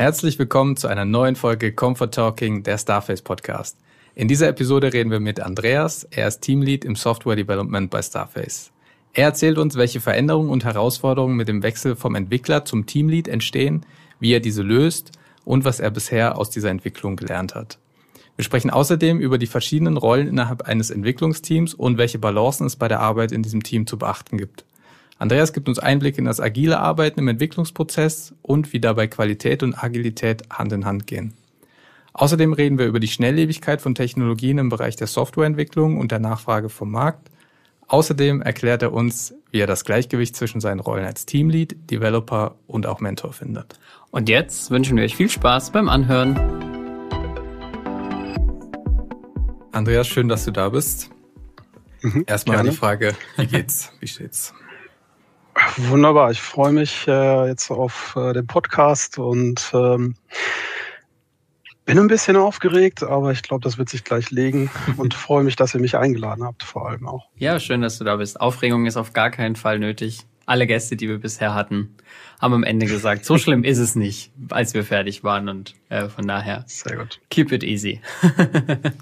Herzlich willkommen zu einer neuen Folge Comfort Talking, der Starface Podcast. In dieser Episode reden wir mit Andreas. Er ist Teamlead im Software Development bei Starface. Er erzählt uns, welche Veränderungen und Herausforderungen mit dem Wechsel vom Entwickler zum Teamlead entstehen, wie er diese löst und was er bisher aus dieser Entwicklung gelernt hat. Wir sprechen außerdem über die verschiedenen Rollen innerhalb eines Entwicklungsteams und welche Balancen es bei der Arbeit in diesem Team zu beachten gibt. Andreas gibt uns Einblick in das agile Arbeiten im Entwicklungsprozess und wie dabei Qualität und Agilität Hand in Hand gehen. Außerdem reden wir über die Schnelllebigkeit von Technologien im Bereich der Softwareentwicklung und der Nachfrage vom Markt. Außerdem erklärt er uns, wie er das Gleichgewicht zwischen seinen Rollen als Teamlead, Developer und auch Mentor findet. Und jetzt wünschen wir euch viel Spaß beim Anhören. Andreas, schön, dass du da bist. Mhm, Erstmal gerne. die Frage, wie geht's? Wie steht's? Wunderbar, ich freue mich äh, jetzt auf äh, den Podcast und ähm, bin ein bisschen aufgeregt, aber ich glaube, das wird sich gleich legen und freue mich, dass ihr mich eingeladen habt, vor allem auch. Ja, schön, dass du da bist. Aufregung ist auf gar keinen Fall nötig. Alle Gäste, die wir bisher hatten, haben am Ende gesagt, so schlimm ist es nicht, als wir fertig waren und äh, von daher. Sehr gut. Keep it easy.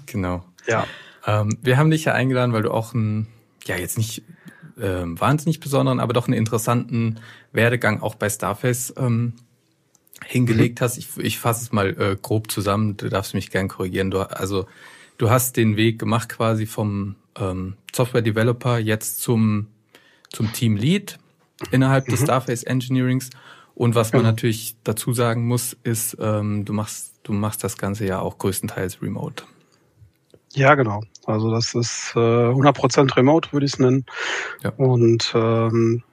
genau. Ja. Ähm, wir haben dich ja eingeladen, weil du auch ein, ja jetzt nicht äh, wahnsinnig besonderen, aber doch einen interessanten Werdegang auch bei Starface ähm, hingelegt mhm. hast. Ich, ich fasse es mal äh, grob zusammen, du darfst mich gern korrigieren. Du, also du hast den Weg gemacht quasi vom ähm, Software Developer jetzt zum, zum Team Lead innerhalb mhm. des Starface Engineerings. Und was man mhm. natürlich dazu sagen muss, ist, ähm, du machst, du machst das Ganze ja auch größtenteils remote. Ja, genau. Also das ist äh, 100% remote, würde ich es nennen. Ja. Und ähm,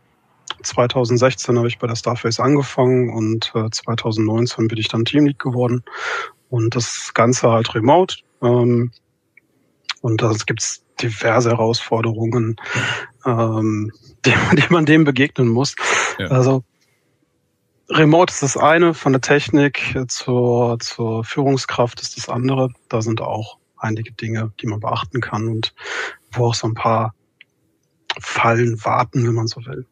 2016 habe ich bei der Starface angefangen und äh, 2019 bin ich dann Teamlead geworden. Und das Ganze halt remote. Ähm, und da gibt's diverse Herausforderungen, ähm, die, die man dem begegnen muss. Ja. Also Remote ist das eine, von der Technik zur, zur Führungskraft ist das andere. Da sind auch einige Dinge, die man beachten kann und wo auch so ein paar Fallen warten, wenn man so will.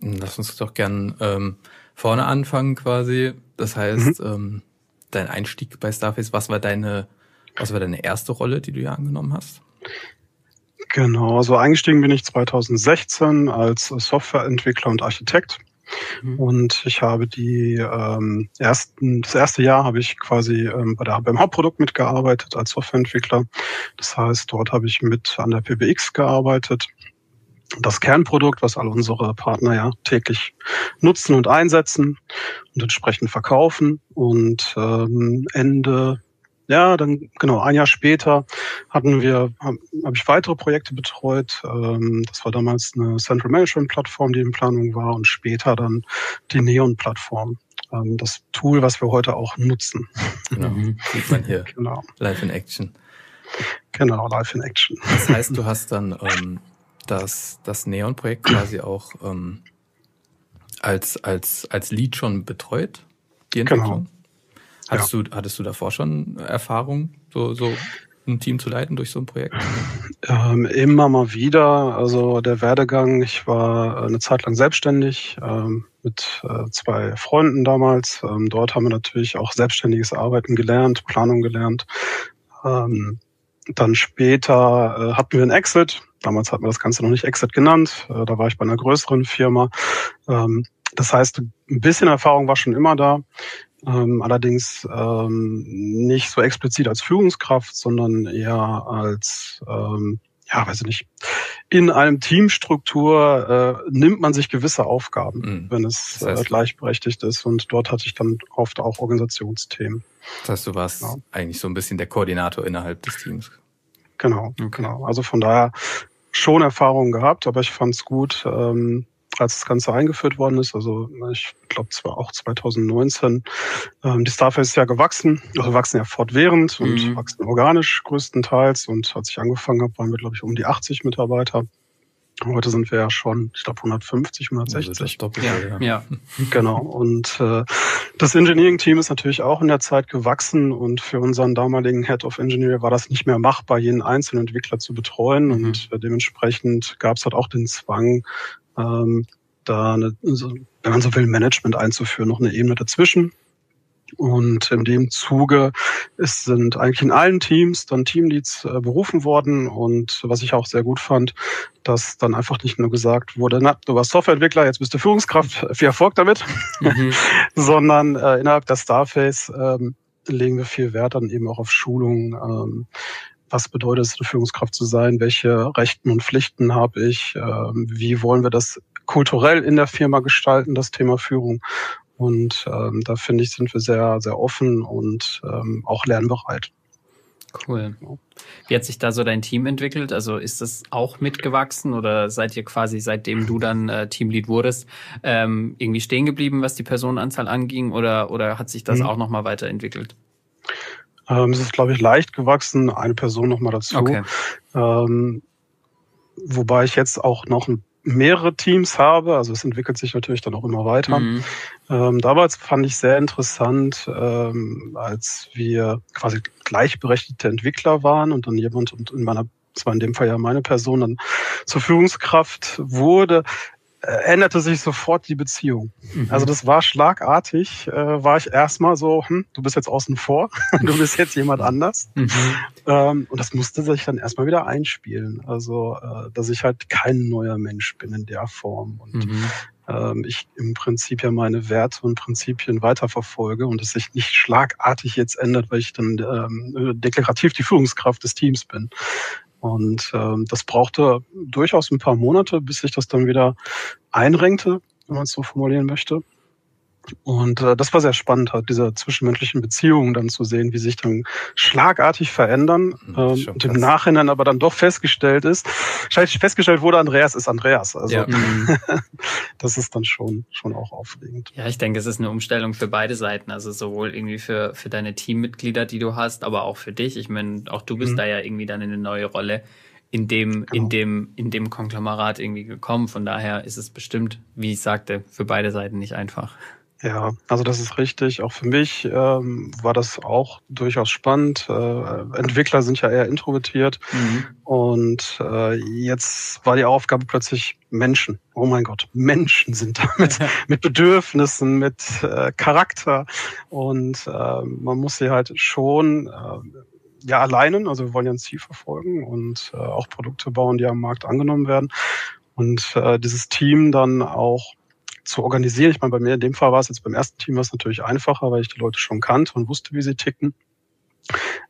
Lass uns doch gern ähm, vorne anfangen quasi. Das heißt, mhm. ähm, dein Einstieg bei Starface, was war deine, was war deine erste Rolle, die du ja angenommen hast? Genau, also eingestiegen bin ich 2016 als Softwareentwickler und Architekt. Mhm. Und ich habe die ähm, ersten, das erste Jahr habe ich quasi ähm, bei der, beim Hauptprodukt mitgearbeitet als Softwareentwickler. Das heißt, dort habe ich mit an der PBX gearbeitet. Das Kernprodukt, was alle unsere Partner ja täglich nutzen und einsetzen und entsprechend verkaufen. Und ähm, Ende ja, dann genau ein Jahr später hatten wir, habe hab ich weitere Projekte betreut. Ähm, das war damals eine Central Management Plattform, die in Planung war, und später dann die Neon Plattform. Ähm, das Tool, was wir heute auch nutzen. Genau, mhm. sieht man hier. Genau. Live in Action. Genau, Live in Action. Das heißt, du hast dann ähm, das, das Neon-Projekt quasi auch ähm, als, als, als Lead schon betreut, die Entwicklung? Genau. Hattest, ja. du, hattest du davor schon Erfahrung, so, so ein Team zu leiten durch so ein Projekt? Ähm, immer mal wieder. Also der Werdegang, ich war eine Zeit lang selbstständig ähm, mit äh, zwei Freunden damals. Ähm, dort haben wir natürlich auch selbstständiges Arbeiten gelernt, Planung gelernt. Ähm, dann später äh, hatten wir ein Exit. Damals hatten wir das Ganze noch nicht Exit genannt. Äh, da war ich bei einer größeren Firma. Ähm, das heißt, ein bisschen Erfahrung war schon immer da ähm, allerdings ähm, nicht so explizit als Führungskraft, sondern eher als, ähm, ja, weiß ich nicht, in einem Teamstruktur äh, nimmt man sich gewisse Aufgaben, mhm. wenn es das heißt, äh, gleichberechtigt ist. Und dort hatte ich dann oft auch Organisationsthemen. Das heißt, du warst genau. eigentlich so ein bisschen der Koordinator innerhalb des Teams. Genau, okay. genau. Also von daher schon Erfahrungen gehabt, aber ich fand es gut, ähm, als das Ganze eingeführt worden ist, also ich glaube zwar auch 2019, ähm, die Starface ist ja gewachsen, also wachsen ja fortwährend und mhm. wachsen organisch größtenteils und als ich angefangen habe, waren wir glaube ich um die 80 Mitarbeiter. Heute sind wir ja schon, ich glaube, 150, 160. Also das Doppelte, ja. ja. Genau. Und äh, das Engineering-Team ist natürlich auch in der Zeit gewachsen und für unseren damaligen Head of Engineering war das nicht mehr machbar, jeden einzelnen Entwickler zu betreuen. Mhm. Und äh, dementsprechend gab es halt auch den Zwang, ähm, da, eine, wenn man so will, Management einzuführen, noch eine Ebene dazwischen. Und in dem Zuge ist, sind eigentlich in allen Teams dann Teamleads äh, berufen worden. Und was ich auch sehr gut fand, dass dann einfach nicht nur gesagt wurde, na, du warst Softwareentwickler, jetzt bist du Führungskraft, viel Erfolg damit, mhm. sondern äh, innerhalb der Starface ähm, legen wir viel Wert dann eben auch auf Schulungen. Ähm, was bedeutet es, eine Führungskraft zu sein? Welche Rechten und Pflichten habe ich? Ähm, wie wollen wir das kulturell in der Firma gestalten, das Thema Führung? Und ähm, da finde ich, sind wir sehr, sehr offen und ähm, auch lernbereit. Cool. Wie hat sich da so dein Team entwickelt? Also ist das auch mitgewachsen oder seid ihr quasi, seitdem du dann äh, Teamlead wurdest, ähm, irgendwie stehen geblieben, was die Personenanzahl anging oder, oder hat sich das mhm. auch nochmal weiterentwickelt? Ähm, es ist, glaube ich, leicht gewachsen, eine Person nochmal dazu. Okay. Ähm, wobei ich jetzt auch noch mehrere Teams habe. Also es entwickelt sich natürlich dann auch immer weiter. Mhm. Ähm, damals fand ich sehr interessant, ähm, als wir quasi gleichberechtigte Entwickler waren und dann jemand und in meiner das war in dem Fall ja meine Person, dann zur Führungskraft wurde, änderte sich sofort die Beziehung. Mhm. Also das war schlagartig, äh, war ich erstmal so, hm, du bist jetzt außen vor, du bist jetzt jemand anders. Mhm. Ähm, und das musste sich dann erstmal wieder einspielen. Also, äh, dass ich halt kein neuer Mensch bin in der Form. Und mhm. ähm, ich im Prinzip ja meine Werte und Prinzipien weiterverfolge und es sich nicht schlagartig jetzt ändert, weil ich dann ähm, deklarativ die Führungskraft des Teams bin. Und ähm, das brauchte durchaus ein paar Monate, bis sich das dann wieder einrenkte, wenn man es so formulieren möchte. Und äh, das war sehr spannend, halt diese zwischenmenschlichen Beziehungen dann zu sehen, wie sich dann schlagartig verändern hm, ähm, und im Nachhinein aber dann doch festgestellt ist, festgestellt wurde, Andreas ist Andreas. Also ja. das ist dann schon schon auch aufregend. Ja, ich denke, es ist eine Umstellung für beide Seiten, also sowohl irgendwie für für deine Teammitglieder, die du hast, aber auch für dich. Ich meine, auch du bist mhm. da ja irgendwie dann in eine neue Rolle in dem, genau. in dem, in dem Konglomerat irgendwie gekommen. Von daher ist es bestimmt, wie ich sagte, für beide Seiten nicht einfach. Ja, also das ist richtig. Auch für mich ähm, war das auch durchaus spannend. Äh, Entwickler sind ja eher introvertiert mhm. und äh, jetzt war die Aufgabe plötzlich Menschen. Oh mein Gott, Menschen sind da mit, mit Bedürfnissen, mit äh, Charakter und äh, man muss sie halt schon äh, ja alleinen. Also wir wollen ja ein Ziel verfolgen und äh, auch Produkte bauen, die am Markt angenommen werden und äh, dieses Team dann auch zu organisieren. Ich meine, bei mir in dem Fall war es jetzt beim ersten Team war es natürlich einfacher, weil ich die Leute schon kannte und wusste, wie sie ticken.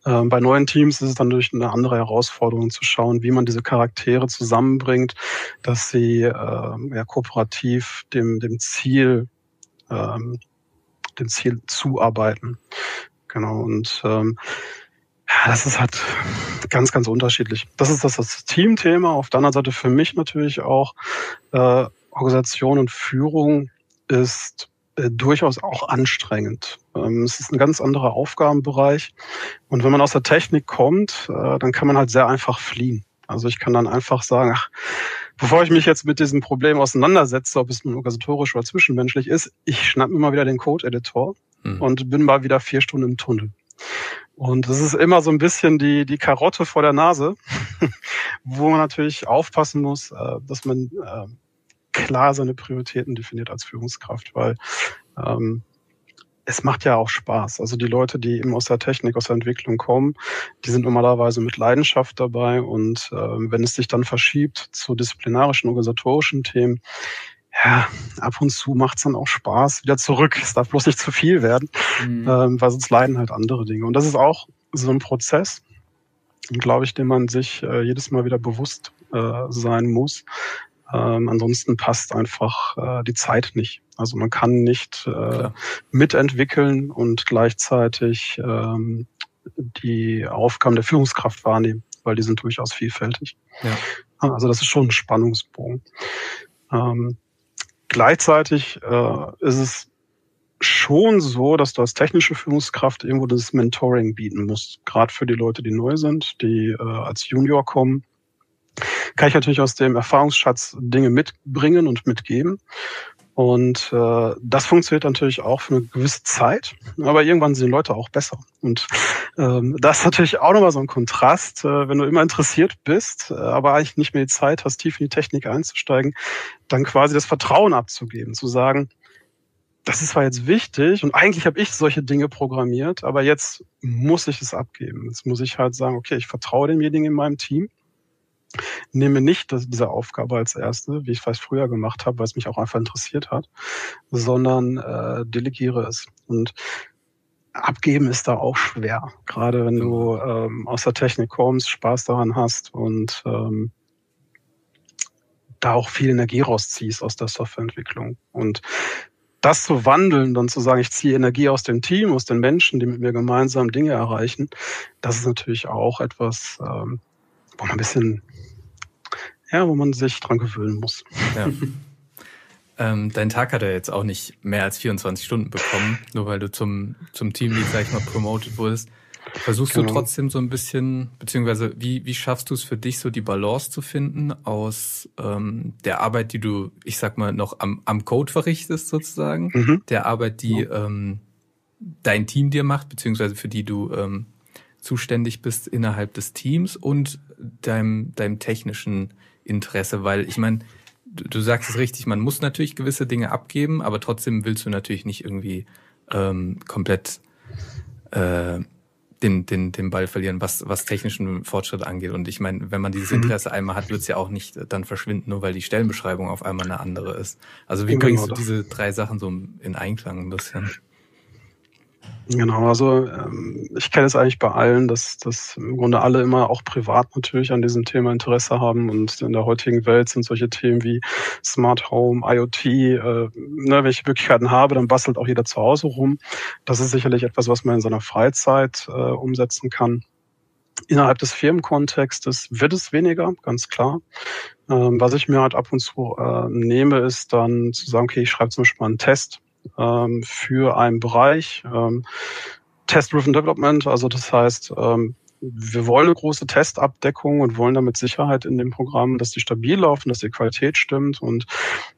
Ähm, bei neuen Teams ist es dann durch eine andere Herausforderung zu schauen, wie man diese Charaktere zusammenbringt, dass sie äh, ja, kooperativ dem, dem Ziel, ähm, dem Ziel zuarbeiten. Genau. Und ähm, das ist halt ganz, ganz unterschiedlich. Das ist das, das Teamthema. Auf der anderen Seite für mich natürlich auch äh, Organisation und Führung ist äh, durchaus auch anstrengend. Ähm, es ist ein ganz anderer Aufgabenbereich. Und wenn man aus der Technik kommt, äh, dann kann man halt sehr einfach fliehen. Also ich kann dann einfach sagen, ach, bevor ich mich jetzt mit diesem Problem auseinandersetze, ob es nun organisatorisch oder zwischenmenschlich ist, ich schnapp mir mal wieder den Code-Editor mhm. und bin mal wieder vier Stunden im Tunnel. Und das ist immer so ein bisschen die, die Karotte vor der Nase, wo man natürlich aufpassen muss, äh, dass man klar seine Prioritäten definiert als Führungskraft, weil ähm, es macht ja auch Spaß. Also die Leute, die eben aus der Technik, aus der Entwicklung kommen, die sind normalerweise mit Leidenschaft dabei. Und äh, wenn es sich dann verschiebt zu disziplinarischen, organisatorischen Themen, ja, ab und zu macht es dann auch Spaß, wieder zurück. Es darf bloß nicht zu viel werden, mhm. ähm, weil sonst leiden halt andere Dinge. Und das ist auch so ein Prozess, glaube ich, den man sich äh, jedes Mal wieder bewusst äh, sein muss, ähm, ansonsten passt einfach äh, die Zeit nicht. Also man kann nicht äh, mitentwickeln und gleichzeitig ähm, die Aufgaben der Führungskraft wahrnehmen, weil die sind durchaus vielfältig. Ja. Also das ist schon ein Spannungsbogen. Ähm, gleichzeitig äh, ist es schon so, dass du als technische Führungskraft irgendwo das Mentoring bieten musst, gerade für die Leute, die neu sind, die äh, als Junior kommen kann ich natürlich aus dem Erfahrungsschatz Dinge mitbringen und mitgeben. Und äh, das funktioniert natürlich auch für eine gewisse Zeit, aber irgendwann sind Leute auch besser. Und ähm, das ist natürlich auch nochmal so ein Kontrast, äh, wenn du immer interessiert bist, äh, aber eigentlich nicht mehr die Zeit hast, tief in die Technik einzusteigen, dann quasi das Vertrauen abzugeben, zu sagen, das ist zwar jetzt wichtig und eigentlich habe ich solche Dinge programmiert, aber jetzt muss ich es abgeben. Jetzt muss ich halt sagen, okay, ich vertraue demjenigen in meinem Team, nehme nicht das, diese Aufgabe als erste, wie ich es vielleicht früher gemacht habe, weil es mich auch einfach interessiert hat, sondern äh, delegiere es. Und abgeben ist da auch schwer, gerade wenn du ähm, aus der Technik kommst, Spaß daran hast und ähm, da auch viel Energie rausziehst aus der Softwareentwicklung. Und das zu wandeln, dann zu sagen, ich ziehe Energie aus dem Team, aus den Menschen, die mit mir gemeinsam Dinge erreichen, das ist natürlich auch etwas, ähm, wo man ein bisschen, ja, wo man sich dran gewöhnen muss. Ja. ähm, dein Tag hat er jetzt auch nicht mehr als 24 Stunden bekommen, nur weil du zum, zum Teamlead, sag ich mal, promoted wurdest. Versuchst genau. du trotzdem so ein bisschen, beziehungsweise wie, wie schaffst du es für dich, so die Balance zu finden aus ähm, der Arbeit, die du, ich sag mal, noch am, am Code verrichtest, sozusagen, mhm. der Arbeit, die ja. ähm, dein Team dir macht, beziehungsweise für die du ähm, zuständig bist innerhalb des Teams und deinem, deinem technischen Interesse, weil ich meine, du, du sagst es richtig, man muss natürlich gewisse Dinge abgeben, aber trotzdem willst du natürlich nicht irgendwie ähm, komplett äh, den, den, den Ball verlieren, was, was technischen Fortschritt angeht. Und ich meine, wenn man dieses mhm. Interesse einmal hat, wird es ja auch nicht dann verschwinden, nur weil die Stellenbeschreibung auf einmal eine andere ist. Also wie genau bringst du diese drei Sachen so in Einklang ein bisschen? Genau, also ähm, ich kenne es eigentlich bei allen, dass, dass im Grunde alle immer auch privat natürlich an diesem Thema Interesse haben und in der heutigen Welt sind solche Themen wie Smart Home, IoT, äh, ne, welche Möglichkeiten habe, dann bastelt auch jeder zu Hause rum. Das ist sicherlich etwas, was man in seiner Freizeit äh, umsetzen kann. Innerhalb des Firmenkontextes wird es weniger, ganz klar. Ähm, was ich mir halt ab und zu äh, nehme, ist dann zu sagen, okay, ich schreibe zum Beispiel mal einen Test ähm, für einen Bereich. Ähm, Test-Driven Development, also das heißt, ähm, wir wollen eine große Testabdeckung und wollen damit Sicherheit in dem Programm, dass die stabil laufen, dass die Qualität stimmt. Und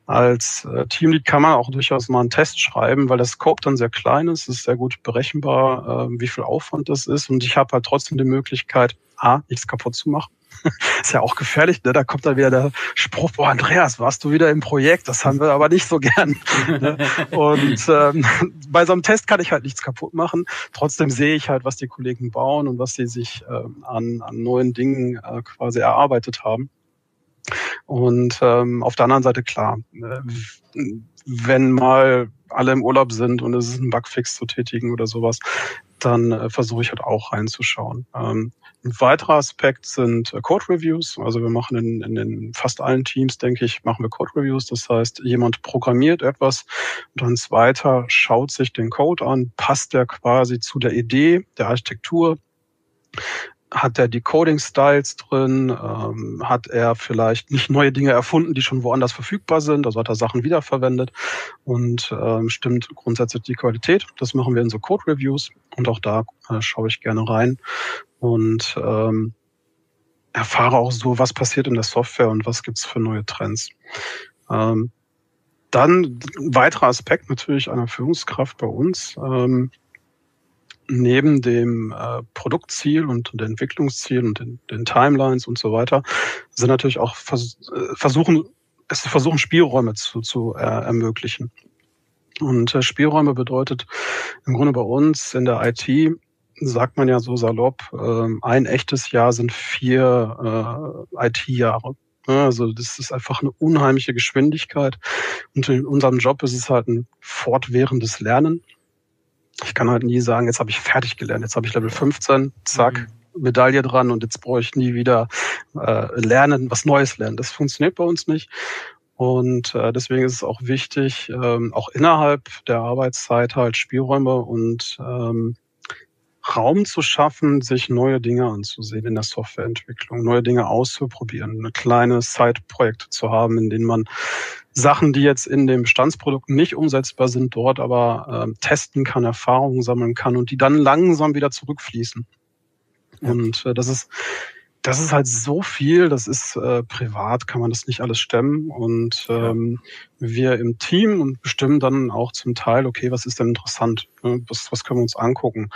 als äh, Teamlead kann man auch durchaus mal einen Test schreiben, weil das Scope dann sehr klein ist, es ist sehr gut berechenbar, äh, wie viel Aufwand das ist. Und ich habe halt trotzdem die Möglichkeit, A, nichts kaputt zu machen ist ja auch gefährlich, ne? Da kommt dann wieder der Spruch, boah, Andreas, warst du wieder im Projekt? Das haben wir aber nicht so gern. Ne? Und ähm, bei so einem Test kann ich halt nichts kaputt machen. Trotzdem sehe ich halt, was die Kollegen bauen und was sie sich ähm, an, an neuen Dingen äh, quasi erarbeitet haben. Und ähm, auf der anderen Seite klar, äh, wenn mal alle im Urlaub sind und es ist ein Bugfix zu tätigen oder sowas, dann äh, versuche ich halt auch reinzuschauen. Ähm, ein weiterer Aspekt sind äh, Code Reviews. Also wir machen in, in den fast allen Teams, denke ich, machen wir Code Reviews. Das heißt, jemand programmiert etwas und ein zweiter schaut sich den Code an, passt der quasi zu der Idee, der Architektur hat er die Coding-Styles drin? Ähm, hat er vielleicht nicht neue Dinge erfunden, die schon woanders verfügbar sind? Also hat er Sachen wiederverwendet und ähm, stimmt grundsätzlich die Qualität. Das machen wir in so Code-Reviews und auch da äh, schaue ich gerne rein und ähm, erfahre auch so, was passiert in der Software und was gibt's für neue Trends. Ähm, dann ein weiterer Aspekt natürlich einer Führungskraft bei uns. Ähm, neben dem äh, Produktziel und den Entwicklungszielen und den, den, Timelines und so weiter sind natürlich auch vers äh, versuchen, es versuchen Spielräume zu, zu äh, ermöglichen. Und äh, Spielräume bedeutet im Grunde bei uns in der IT sagt man ja so salopp, äh, ein echtes Jahr sind vier äh, IT-Jahre. Also das ist einfach eine unheimliche Geschwindigkeit. Und in unserem Job ist es halt ein fortwährendes Lernen. Ich kann halt nie sagen, jetzt habe ich fertig gelernt, jetzt habe ich Level 15, zack, mhm. Medaille dran und jetzt brauche ich nie wieder äh, lernen, was Neues lernen. Das funktioniert bei uns nicht. Und äh, deswegen ist es auch wichtig, ähm, auch innerhalb der Arbeitszeit halt Spielräume und ähm, Raum zu schaffen, sich neue Dinge anzusehen in der Softwareentwicklung, neue Dinge auszuprobieren, eine kleine Side-Projekte zu haben, in denen man Sachen, die jetzt in dem Bestandsprodukt nicht umsetzbar sind, dort aber äh, testen kann, Erfahrungen sammeln kann und die dann langsam wieder zurückfließen. Und äh, das ist das ist halt so viel, das ist äh, privat, kann man das nicht alles stemmen. Und ähm, wir im Team und bestimmen dann auch zum Teil, okay, was ist denn interessant? Ne? Was, was können wir uns angucken?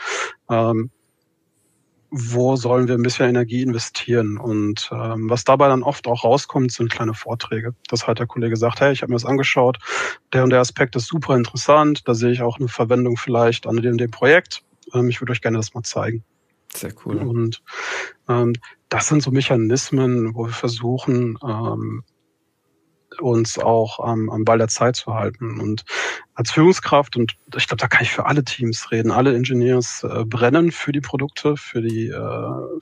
Ähm, wo sollen wir ein bisschen Energie investieren. Und ähm, was dabei dann oft auch rauskommt, sind kleine Vorträge. Dass halt der Kollege sagt, hey, ich habe mir das angeschaut, der und der Aspekt ist super interessant, da sehe ich auch eine Verwendung vielleicht an dem, dem Projekt. Ähm, ich würde euch gerne das mal zeigen. Sehr cool. Und ähm, das sind so Mechanismen, wo wir versuchen, ähm, uns auch ähm, am Ball der Zeit zu halten. Und als Führungskraft, und ich glaube, da kann ich für alle Teams reden, alle Engineers äh, brennen für die Produkte, für die, äh,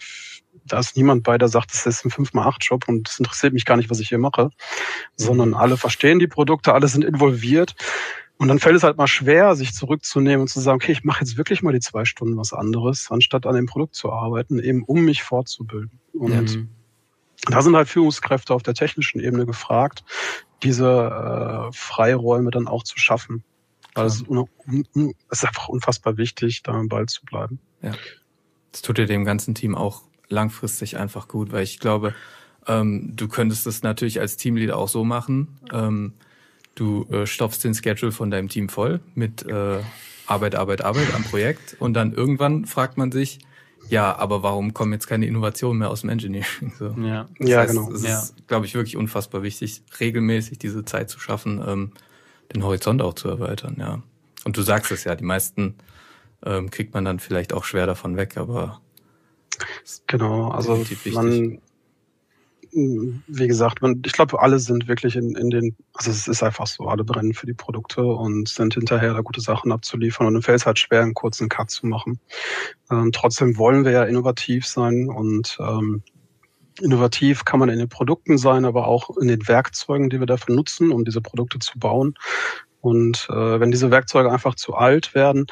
da ist niemand bei, der sagt, das ist ein 5x8-Job und es interessiert mich gar nicht, was ich hier mache, sondern mhm. alle verstehen die Produkte, alle sind involviert. Und dann fällt es halt mal schwer, sich zurückzunehmen und zu sagen, okay, ich mache jetzt wirklich mal die zwei Stunden was anderes, anstatt an dem Produkt zu arbeiten, eben um mich fortzubilden. Und mhm. Da sind halt Führungskräfte auf der technischen Ebene gefragt, diese äh, Freiräume dann auch zu schaffen. Weil es, ist einfach unfassbar wichtig, da am Ball zu bleiben. Ja. Das tut dir dem ganzen Team auch langfristig einfach gut, weil ich glaube, ähm, du könntest es natürlich als Teamleader auch so machen. Ähm, du äh, stopfst den Schedule von deinem Team voll mit äh, Arbeit, Arbeit, Arbeit am Projekt und dann irgendwann fragt man sich, ja, aber warum kommen jetzt keine Innovationen mehr aus dem Engineering? So. Ja, das ja heißt, genau. Es ja. ist, glaube ich, wirklich unfassbar wichtig, regelmäßig diese Zeit zu schaffen, ähm, den Horizont auch zu erweitern, ja. Und du sagst es ja, die meisten ähm, kriegt man dann vielleicht auch schwer davon weg, aber genau, also man, wie gesagt, ich glaube, alle sind wirklich in, in den, also es ist einfach so, alle brennen für die Produkte und sind hinterher da gute Sachen abzuliefern. Und dann fällt es halt schwer, einen kurzen Cut zu machen. Ähm, trotzdem wollen wir ja innovativ sein und ähm, innovativ kann man in den Produkten sein, aber auch in den Werkzeugen, die wir dafür nutzen, um diese Produkte zu bauen. Und äh, wenn diese Werkzeuge einfach zu alt werden,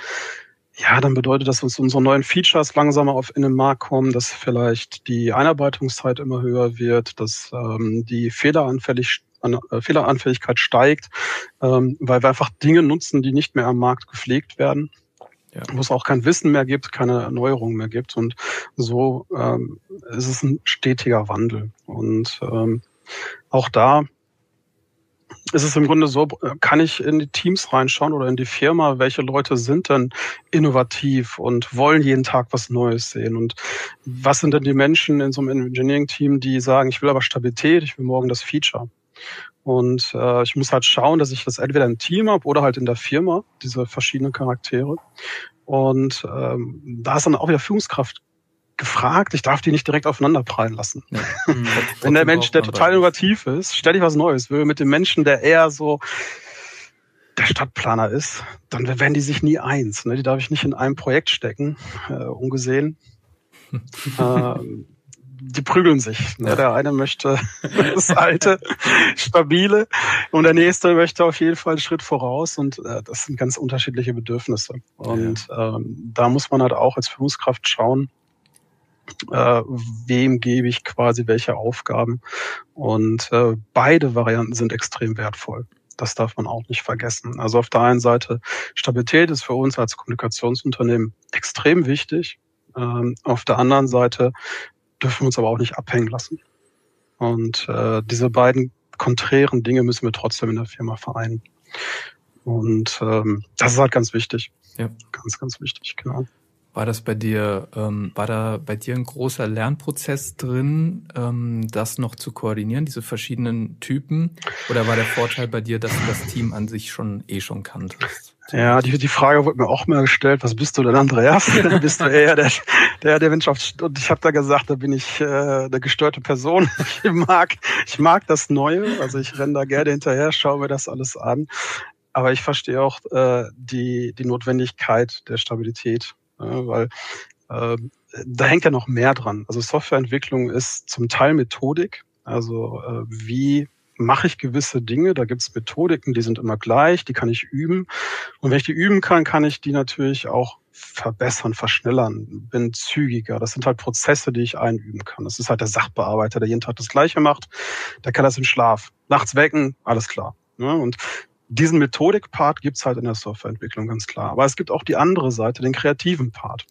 ja, dann bedeutet das, dass unsere neuen Features langsamer auf in den Markt kommen, dass vielleicht die Einarbeitungszeit immer höher wird, dass ähm, die Fehleranfällig, äh, Fehleranfälligkeit steigt, ähm, weil wir einfach Dinge nutzen, die nicht mehr am Markt gepflegt werden. Ja. Wo es auch kein Wissen mehr gibt, keine Erneuerung mehr gibt. Und so ähm, ist es ein stetiger Wandel. Und ähm, auch da ist es im Grunde so, kann ich in die Teams reinschauen oder in die Firma, welche Leute sind denn innovativ und wollen jeden Tag was Neues sehen? Und was sind denn die Menschen in so einem Engineering-Team, die sagen, ich will aber Stabilität, ich will morgen das Feature? Und äh, ich muss halt schauen, dass ich das entweder im Team habe oder halt in der Firma, diese verschiedenen Charaktere. Und ähm, da ist dann auch wieder Führungskraft gefragt, ich darf die nicht direkt aufeinander prallen lassen. Ja. Mhm. Wenn der Mensch, der total innovativ ist, stell dich was Neues will, mit dem Menschen, der eher so der Stadtplaner ist, dann werden die sich nie eins. Ne? Die darf ich nicht in einem Projekt stecken, äh, ungesehen. äh, die prügeln sich. Ne? Der eine möchte das alte, stabile und der nächste möchte auf jeden Fall einen Schritt voraus und äh, das sind ganz unterschiedliche Bedürfnisse. Und ja. ähm, da muss man halt auch als Führungskraft schauen, äh, wem gebe ich quasi welche Aufgaben. Und äh, beide Varianten sind extrem wertvoll. Das darf man auch nicht vergessen. Also auf der einen Seite Stabilität ist für uns als Kommunikationsunternehmen extrem wichtig. Ähm, auf der anderen Seite dürfen wir uns aber auch nicht abhängen lassen. Und äh, diese beiden konträren Dinge müssen wir trotzdem in der Firma vereinen. Und ähm, das ist halt ganz wichtig. Ja. Ganz, ganz wichtig, genau. War das bei dir, ähm, war da bei dir ein großer Lernprozess drin, ähm, das noch zu koordinieren, diese verschiedenen Typen? Oder war der Vorteil bei dir, dass du das Team an sich schon eh schon kanntest? Ja, die, die Frage wurde mir auch mal gestellt, was bist du denn, Andreas? bist du eher der, der, der Mensch auf, und ich habe da gesagt, da bin ich äh, eine gestörte Person. Ich mag, ich mag das Neue, also ich renne da gerne hinterher, schaue mir das alles an. Aber ich verstehe auch äh, die, die Notwendigkeit der Stabilität ja, weil äh, da hängt ja noch mehr dran. Also Softwareentwicklung ist zum Teil Methodik, also äh, wie mache ich gewisse Dinge, da gibt es Methodiken, die sind immer gleich, die kann ich üben. Und wenn ich die üben kann, kann ich die natürlich auch verbessern, verschnellern, bin zügiger. Das sind halt Prozesse, die ich einüben kann. Das ist halt der Sachbearbeiter, der jeden Tag das Gleiche macht. Der kann das im Schlaf. Nachts wecken, alles klar. Ja, und diesen Methodik-Part gibt's halt in der Softwareentwicklung ganz klar. Aber es gibt auch die andere Seite, den kreativen Part.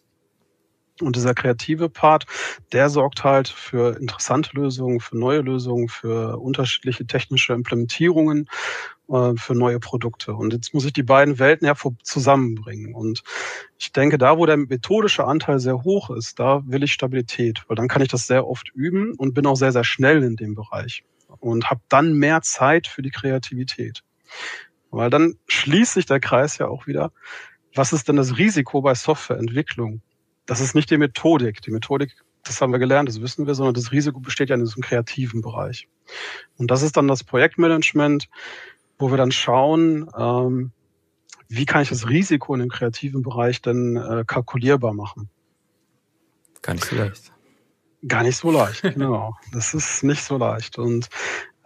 Und dieser kreative Part, der sorgt halt für interessante Lösungen, für neue Lösungen, für unterschiedliche technische Implementierungen. äh, für neue Produkte. Und jetzt muss ich die beiden Welten ja zusammenbringen. Und ich denke, da, wo der methodische Anteil sehr hoch ist, da will ich Stabilität, weil dann kann ich das sehr oft üben und bin auch sehr, sehr schnell in dem Bereich und habe dann mehr Zeit für die Kreativität. Weil dann schließt sich der Kreis ja auch wieder. Was ist denn das Risiko bei Softwareentwicklung? Das ist nicht die Methodik. Die Methodik, das haben wir gelernt, das wissen wir, sondern das Risiko besteht ja in diesem kreativen Bereich. Und das ist dann das Projektmanagement, wo wir dann schauen, ähm, wie kann ich das Risiko in dem kreativen Bereich denn äh, kalkulierbar machen? Gar nicht so leicht. Gar nicht so leicht, genau. Das ist nicht so leicht. Und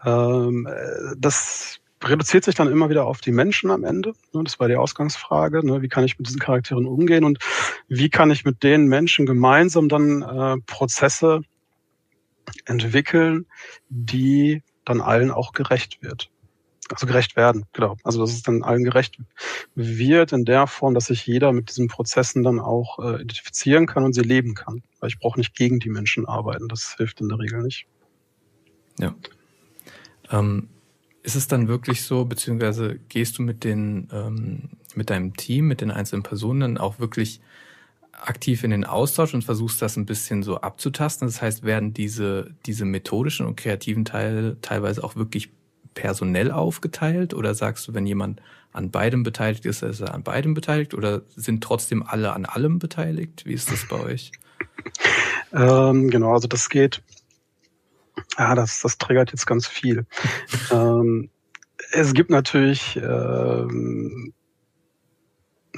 ähm, äh, das reduziert sich dann immer wieder auf die Menschen am Ende. Ne, das war die Ausgangsfrage. Ne, wie kann ich mit diesen Charakteren umgehen und wie kann ich mit den Menschen gemeinsam dann äh, Prozesse entwickeln, die dann allen auch gerecht wird also gerecht werden, genau. Also dass es dann allen gerecht wird in der Form, dass sich jeder mit diesen Prozessen dann auch äh, identifizieren kann und sie leben kann. Weil ich brauche nicht gegen die Menschen arbeiten. Das hilft in der Regel nicht. Ja. Ähm, ist es dann wirklich so, beziehungsweise gehst du mit den ähm, mit deinem Team, mit den einzelnen Personen dann auch wirklich aktiv in den Austausch und versuchst das ein bisschen so abzutasten. Das heißt, werden diese, diese methodischen und kreativen Teile teilweise auch wirklich personell aufgeteilt oder sagst du, wenn jemand an beidem beteiligt ist, ist er an beidem beteiligt oder sind trotzdem alle an allem beteiligt? Wie ist das bei euch? Ähm, genau, also das geht, ja, das, das triggert jetzt ganz viel. ähm, es gibt natürlich ähm,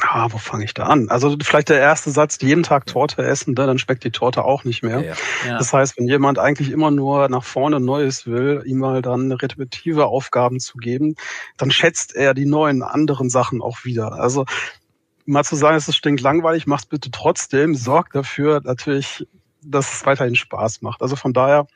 Ah, wo fange ich da an? Also vielleicht der erste Satz, jeden Tag Torte essen, ne, dann schmeckt die Torte auch nicht mehr. Ja, ja. Das heißt, wenn jemand eigentlich immer nur nach vorne Neues will, ihm mal dann repetitive Aufgaben zu geben, dann schätzt er die neuen anderen Sachen auch wieder. Also mal zu sagen, es ist stinkt langweilig, mach's bitte trotzdem, sorgt dafür natürlich, dass es weiterhin Spaß macht. Also von daher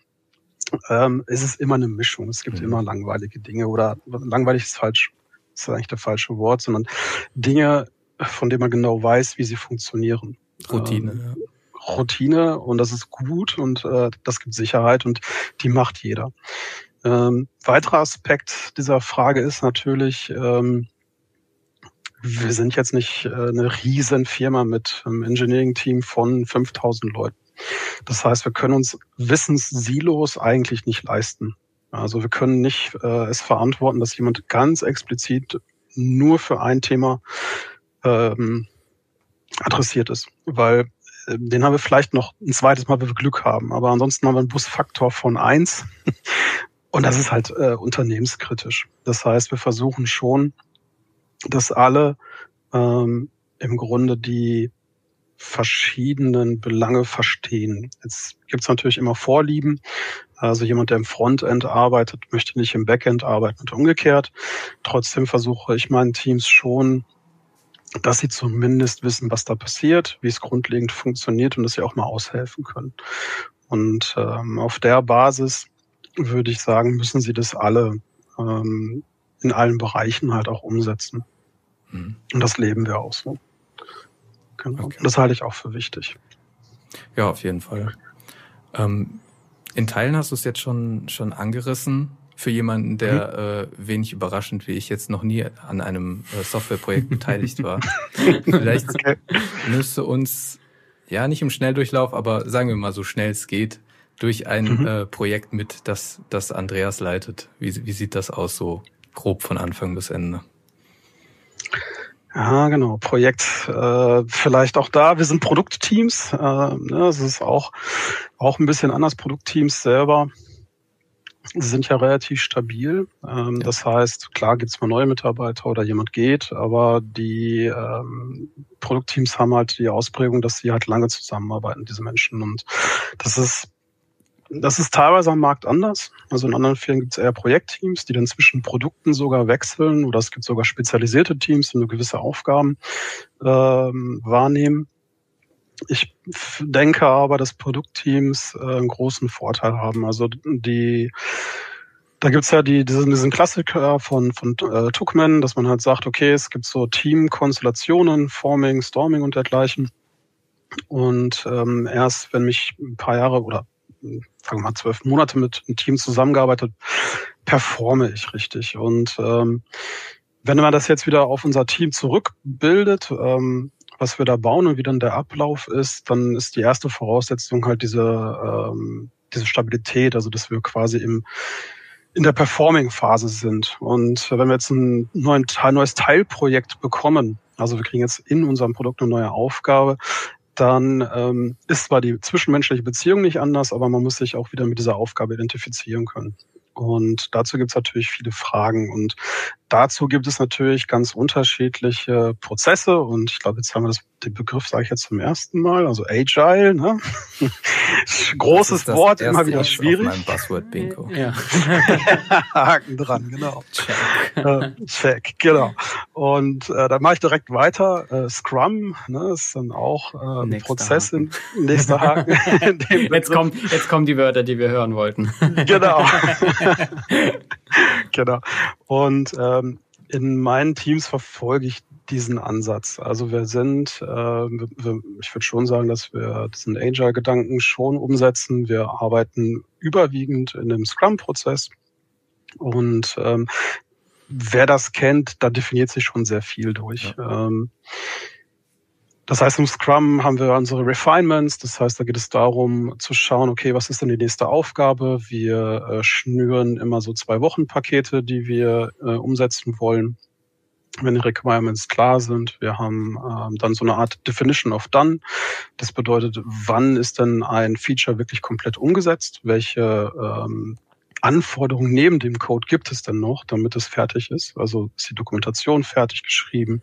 ähm, ist es immer eine Mischung. Es gibt mhm. immer langweilige Dinge oder langweilig ist falsch, ist eigentlich der falsche Wort, sondern Dinge, von dem man genau weiß, wie sie funktionieren. Routine. Ähm, ja. Routine und das ist gut und äh, das gibt Sicherheit und die macht jeder. Ähm, weiterer Aspekt dieser Frage ist natürlich, ähm, wir sind jetzt nicht äh, eine riesen Firma mit einem Engineering-Team von 5000 Leuten. Das heißt, wir können uns Wissenssilos eigentlich nicht leisten. Also wir können nicht äh, es verantworten, dass jemand ganz explizit nur für ein Thema ähm, adressiert ist. Weil äh, den haben wir vielleicht noch ein zweites Mal, wenn wir Glück haben. Aber ansonsten haben wir einen Busfaktor von eins Und das ist halt äh, unternehmenskritisch. Das heißt, wir versuchen schon, dass alle ähm, im Grunde die verschiedenen Belange verstehen. Jetzt gibt es natürlich immer Vorlieben. Also jemand, der im Frontend arbeitet, möchte nicht im Backend arbeiten und umgekehrt. Trotzdem versuche ich meinen Teams schon dass sie zumindest wissen, was da passiert, wie es grundlegend funktioniert und dass sie auch mal aushelfen können. Und ähm, auf der Basis würde ich sagen, müssen sie das alle ähm, in allen Bereichen halt auch umsetzen. Mhm. Und das leben wir auch so. Genau. Okay. Das halte ich auch für wichtig. Ja, auf jeden Fall. Ähm, in Teilen hast du es jetzt schon, schon angerissen für jemanden, der mhm. äh, wenig überraschend wie ich jetzt noch nie an einem äh, Softwareprojekt beteiligt war. Vielleicht okay. müsste uns, ja, nicht im Schnelldurchlauf, aber sagen wir mal so schnell es geht, durch ein mhm. äh, Projekt mit, das, das Andreas leitet. Wie, wie sieht das aus, so grob von Anfang bis Ende? Ja, genau. Projekt äh, vielleicht auch da. Wir sind Produktteams. Äh, ne, es ist auch, auch ein bisschen anders. Produktteams selber sind ja relativ stabil. Ähm, ja. Das heißt, klar gibt es mal neue Mitarbeiter oder jemand geht, aber die ähm, Produktteams haben halt die Ausprägung, dass sie halt lange zusammenarbeiten, diese Menschen. Und das ist das ist teilweise am Markt anders. Also in anderen Firmen gibt es eher Projektteams, die dann zwischen Produkten sogar wechseln oder es gibt sogar spezialisierte Teams, die nur gewisse Aufgaben ähm, wahrnehmen. Ich denke aber, dass Produktteams äh, einen großen Vorteil haben. Also die da gibt's ja die, diesen, diesen Klassiker von, von äh, Tuckman, dass man halt sagt, okay, es gibt so Teamkonstellationen, Forming, Storming und dergleichen. Und ähm, erst wenn mich ein paar Jahre oder fangen wir mal zwölf Monate mit einem Team zusammengearbeitet, performe ich richtig. Und ähm, wenn man das jetzt wieder auf unser Team zurückbildet, ähm, was wir da bauen und wie dann der Ablauf ist, dann ist die erste Voraussetzung halt diese, ähm, diese Stabilität, also dass wir quasi im in der Performing-Phase sind. Und wenn wir jetzt ein neues Teilprojekt bekommen, also wir kriegen jetzt in unserem Produkt eine neue Aufgabe, dann ähm, ist zwar die zwischenmenschliche Beziehung nicht anders, aber man muss sich auch wieder mit dieser Aufgabe identifizieren können. Und dazu gibt es natürlich viele Fragen. Und dazu gibt es natürlich ganz unterschiedliche Prozesse. Und ich glaube, jetzt haben wir das, den Begriff, sage ich jetzt zum ersten Mal, also Agile. Ne? Großes Wort, immer wieder schwierig. Auf Buzzword Bingo. Ja. Haken dran, genau. Check. Äh, check, genau. Und äh, dann mache ich direkt weiter. Äh, Scrum ne, ist dann auch äh, ein nächster Prozess. Haken. In, nächster Haken. jetzt, kommen, jetzt kommen die Wörter, die wir hören wollten. genau. genau. Und ähm, in meinen Teams verfolge ich diesen Ansatz. Also wir sind, äh, wir, ich würde schon sagen, dass wir diesen Agile-Gedanken schon umsetzen. Wir arbeiten überwiegend in dem Scrum-Prozess. Und ähm, wer das kennt, da definiert sich schon sehr viel durch. Ja. Ähm, das heißt, im Scrum haben wir unsere Refinements. Das heißt, da geht es darum zu schauen, okay, was ist denn die nächste Aufgabe? Wir äh, schnüren immer so zwei Wochen Pakete, die wir äh, umsetzen wollen. Wenn die Requirements klar sind, wir haben ähm, dann so eine Art Definition of Done. Das bedeutet, wann ist denn ein Feature wirklich komplett umgesetzt? Welche ähm, Anforderungen neben dem Code gibt es denn noch, damit es fertig ist? Also ist die Dokumentation fertig geschrieben?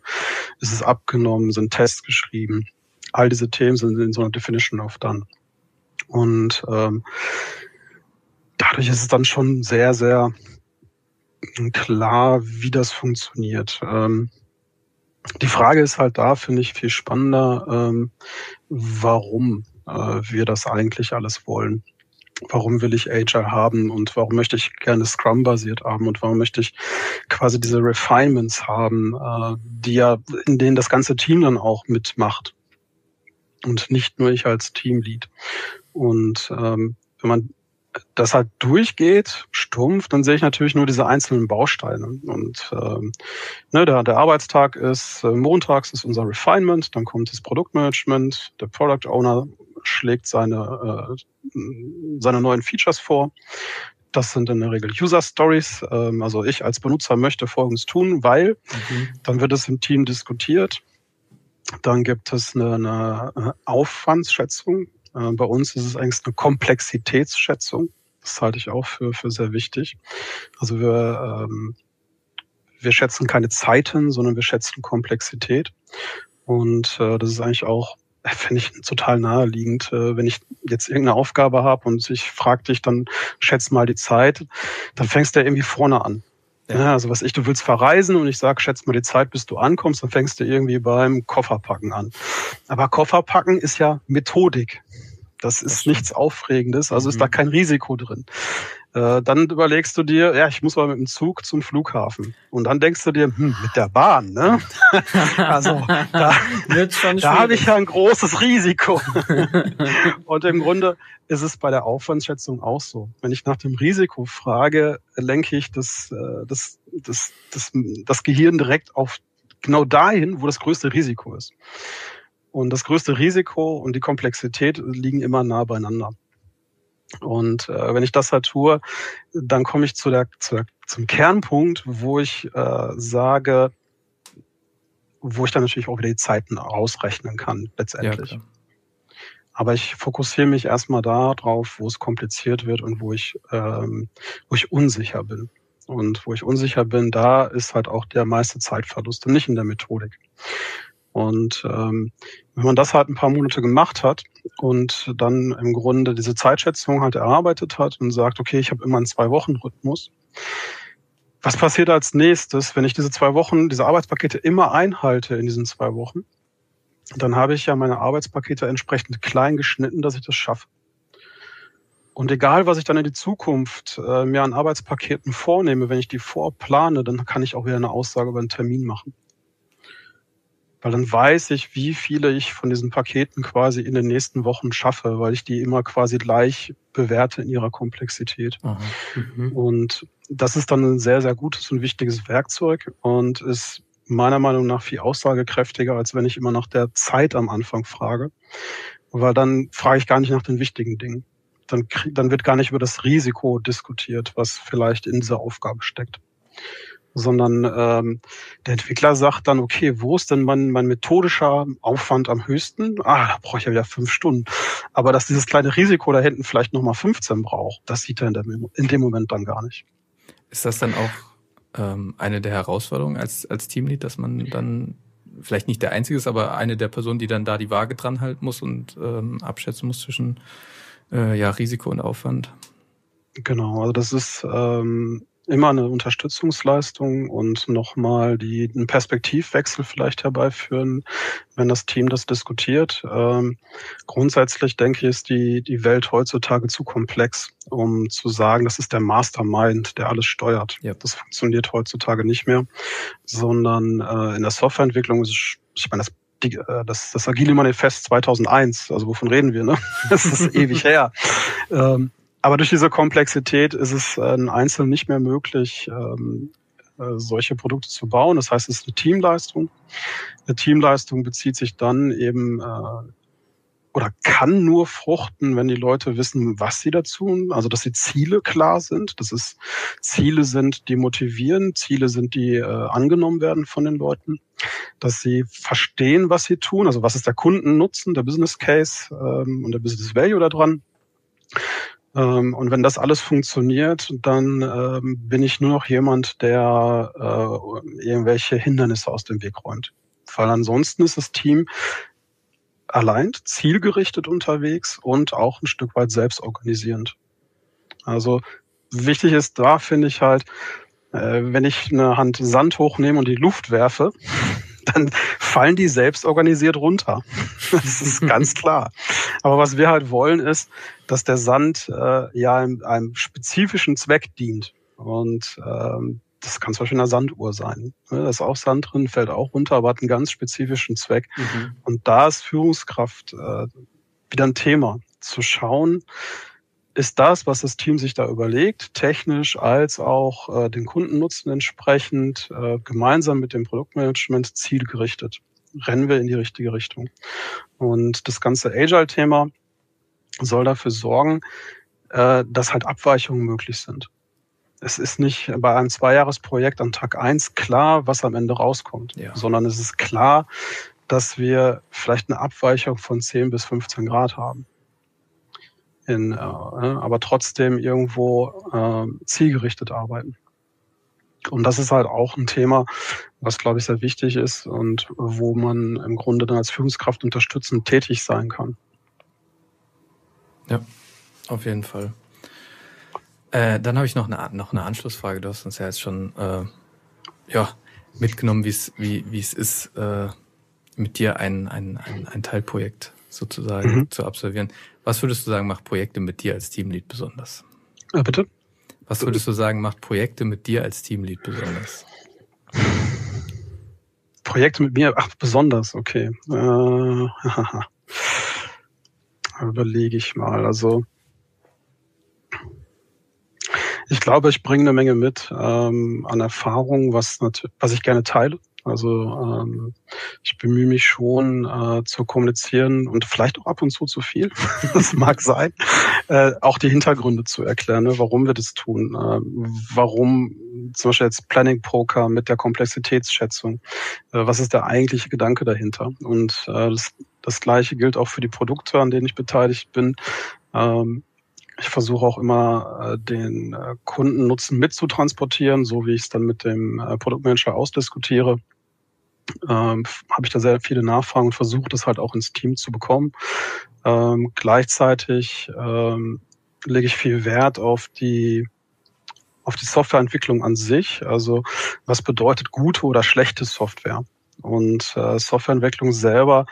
Ist es abgenommen? Sind Tests geschrieben? All diese Themen sind in so einer Definition of Done. Und ähm, dadurch ist es dann schon sehr, sehr klar, wie das funktioniert. Ähm, die Frage ist halt da, finde ich, viel spannender, ähm, warum äh, wir das eigentlich alles wollen warum will ich Agile haben und warum möchte ich gerne Scrum-basiert haben und warum möchte ich quasi diese Refinements haben, äh, die ja, in denen das ganze Team dann auch mitmacht und nicht nur ich als Teamlead. Und ähm, wenn man das halt durchgeht, stumpf, dann sehe ich natürlich nur diese einzelnen Bausteine. Und ähm, ne, der, der Arbeitstag ist, äh, montags ist unser Refinement, dann kommt das Produktmanagement, der Product Owner schlägt seine, äh, seine neuen Features vor. Das sind in der Regel User Stories. Ähm, also ich als Benutzer möchte Folgendes tun, weil mhm. dann wird es im Team diskutiert. Dann gibt es eine, eine Aufwandsschätzung. Äh, bei uns ist es eigentlich eine Komplexitätsschätzung. Das halte ich auch für, für sehr wichtig. Also wir, ähm, wir schätzen keine Zeiten, sondern wir schätzen Komplexität. Und äh, das ist eigentlich auch finde ich total naheliegend. Äh, wenn ich jetzt irgendeine Aufgabe habe und ich frage dich, dann schätz mal die Zeit, dann fängst du ja irgendwie vorne an. Ja. also was ich, du willst verreisen und ich sag, schätz mal die Zeit, bis du ankommst, dann fängst du irgendwie beim Kofferpacken an. Aber Kofferpacken ist ja Methodik. Das ist das nichts Aufregendes, also ist da mhm. kein Risiko drin. Äh, dann überlegst du dir, ja, ich muss mal mit dem Zug zum Flughafen. Und dann denkst du dir, hm, mit der Bahn, ne? also da, da habe ich ja ein großes Risiko. Und im Grunde ist es bei der Aufwandsschätzung auch so. Wenn ich nach dem Risiko frage, lenke ich das, äh, das, das, das, das Gehirn direkt auf genau dahin, wo das größte Risiko ist. Und das größte Risiko und die Komplexität liegen immer nah beieinander. Und äh, wenn ich das halt tue, dann komme ich zu der, zu der, zum Kernpunkt, wo ich äh, sage, wo ich dann natürlich auch wieder die Zeiten ausrechnen kann, letztendlich. Ja, Aber ich fokussiere mich erstmal da drauf, wo es kompliziert wird und wo ich, ähm, wo ich unsicher bin. Und wo ich unsicher bin, da ist halt auch der meiste Zeitverlust und nicht in der Methodik. Und ähm, wenn man das halt ein paar Monate gemacht hat und dann im Grunde diese Zeitschätzung halt erarbeitet hat und sagt, okay, ich habe immer einen Zwei-Wochen-Rhythmus, was passiert als nächstes, wenn ich diese zwei Wochen, diese Arbeitspakete immer einhalte in diesen zwei Wochen? Dann habe ich ja meine Arbeitspakete entsprechend klein geschnitten, dass ich das schaffe. Und egal, was ich dann in die Zukunft äh, mir an Arbeitspaketen vornehme, wenn ich die vorplane, dann kann ich auch wieder eine Aussage über einen Termin machen. Weil dann weiß ich, wie viele ich von diesen Paketen quasi in den nächsten Wochen schaffe, weil ich die immer quasi gleich bewerte in ihrer Komplexität. Mhm. Und das ist dann ein sehr, sehr gutes und wichtiges Werkzeug und ist meiner Meinung nach viel aussagekräftiger, als wenn ich immer nach der Zeit am Anfang frage. Weil dann frage ich gar nicht nach den wichtigen Dingen. Dann, dann wird gar nicht über das Risiko diskutiert, was vielleicht in dieser Aufgabe steckt sondern ähm, der Entwickler sagt dann, okay, wo ist denn mein, mein methodischer Aufwand am höchsten? Ah, da brauche ich ja wieder fünf Stunden. Aber dass dieses kleine Risiko da hinten vielleicht nochmal 15 braucht, das sieht er in, der, in dem Moment dann gar nicht. Ist das dann auch ähm, eine der Herausforderungen als, als Teamlead, dass man dann vielleicht nicht der Einzige ist, aber eine der Personen, die dann da die Waage dran halten muss und ähm, abschätzen muss zwischen äh, ja, Risiko und Aufwand? Genau, also das ist ähm, immer eine Unterstützungsleistung und nochmal die einen Perspektivwechsel vielleicht herbeiführen, wenn das Team das diskutiert. Ähm, grundsätzlich denke ich, ist die, die Welt heutzutage zu komplex, um zu sagen, das ist der Mastermind, der alles steuert. Ja. Das funktioniert heutzutage nicht mehr, sondern äh, in der Softwareentwicklung ist es, ich meine, das die, äh, das, das Agile Manifest 2001, also wovon reden wir, ne? Das ist ewig her. Ähm, aber durch diese Komplexität ist es äh, in Einzelnen nicht mehr möglich, ähm, äh, solche Produkte zu bauen. Das heißt, es ist eine Teamleistung. Eine Teamleistung bezieht sich dann eben äh, oder kann nur fruchten, wenn die Leute wissen, was sie dazu tun. Also, dass die Ziele klar sind. Dass es Ziele sind, die motivieren. Ziele sind, die äh, angenommen werden von den Leuten. Dass sie verstehen, was sie tun. Also, was ist der Kundennutzen, der Business Case ähm, und der Business Value daran. Ähm, und wenn das alles funktioniert, dann ähm, bin ich nur noch jemand, der äh, irgendwelche Hindernisse aus dem Weg räumt. Weil ansonsten ist das Team allein zielgerichtet unterwegs und auch ein Stück weit selbstorganisierend. Also wichtig ist da, finde ich halt, äh, wenn ich eine Hand Sand hochnehme und die Luft werfe, dann fallen die selbst organisiert runter. Das ist ganz klar. Aber was wir halt wollen, ist, dass der Sand äh, ja einem, einem spezifischen Zweck dient. Und ähm, das kann zum Beispiel eine Sanduhr sein. Da ist auch Sand drin, fällt auch runter, aber hat einen ganz spezifischen Zweck. Mhm. Und da ist Führungskraft äh, wieder ein Thema. Zu schauen, ist das, was das Team sich da überlegt, technisch als auch äh, den Kundennutzen entsprechend, äh, gemeinsam mit dem Produktmanagement zielgerichtet. Rennen wir in die richtige Richtung. Und das ganze Agile-Thema soll dafür sorgen, äh, dass halt Abweichungen möglich sind. Es ist nicht bei einem Zweijahresprojekt an Tag eins klar, was am Ende rauskommt, ja. sondern es ist klar, dass wir vielleicht eine Abweichung von 10 bis 15 Grad haben in, äh, aber trotzdem irgendwo äh, zielgerichtet arbeiten. Und das ist halt auch ein Thema, was, glaube ich, sehr wichtig ist und wo man im Grunde dann als Führungskraft unterstützend tätig sein kann. Ja, auf jeden Fall. Äh, dann habe ich noch eine, noch eine Anschlussfrage. Du hast uns ja jetzt schon äh, ja, mitgenommen, wie's, wie wie es ist, äh, mit dir ein, ein, ein, ein Teilprojekt sozusagen mhm. zu absolvieren. Was würdest du sagen, macht Projekte mit dir als Teamlead besonders? Ja, bitte? Was würdest du sagen, macht Projekte mit dir als Teamlead besonders? Projekte mit mir, ach, besonders, okay. Äh, überlege ich mal. Also ich glaube, ich bringe eine Menge mit ähm, an Erfahrung, was, was ich gerne teile. Also ähm, ich bemühe mich schon äh, zu kommunizieren und vielleicht auch ab und zu zu viel. das mag sein. Äh, auch die Hintergründe zu erklären, ne, warum wir das tun. Äh, warum zum Beispiel jetzt Planning Poker mit der Komplexitätsschätzung. Äh, was ist der eigentliche Gedanke dahinter? Und äh, das, das gleiche gilt auch für die Produkte, an denen ich beteiligt bin. Ähm, ich versuche auch immer, äh, den äh, Kundennutzen mitzutransportieren, so wie ich es dann mit dem äh, Produktmanager ausdiskutiere ähm, habe ich da sehr viele Nachfragen und versuche das halt auch ins Team zu bekommen. Ähm, gleichzeitig ähm, lege ich viel Wert auf die auf die Softwareentwicklung an sich. Also was bedeutet gute oder schlechte Software? Und äh, Softwareentwicklung selber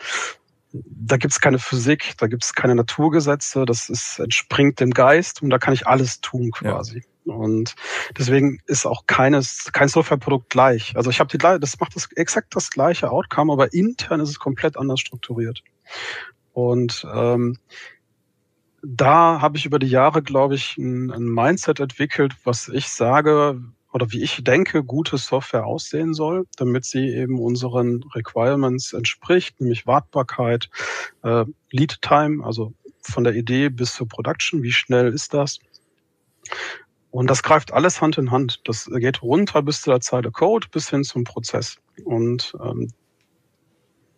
da gibt es keine Physik, da gibt es keine Naturgesetze, das ist, entspringt dem Geist und da kann ich alles tun quasi. Ja. Und deswegen ist auch keines, kein Softwareprodukt gleich. Also ich habe die das macht das exakt das gleiche Outcome, aber intern ist es komplett anders strukturiert. Und ähm, da habe ich über die Jahre, glaube ich, ein, ein Mindset entwickelt, was ich sage, oder wie ich denke, gute Software aussehen soll, damit sie eben unseren Requirements entspricht, nämlich Wartbarkeit, äh, Lead Time, also von der Idee bis zur Production, wie schnell ist das? Und das greift alles Hand in Hand. Das geht runter bis zu der Zeile Code bis hin zum Prozess. Und ähm,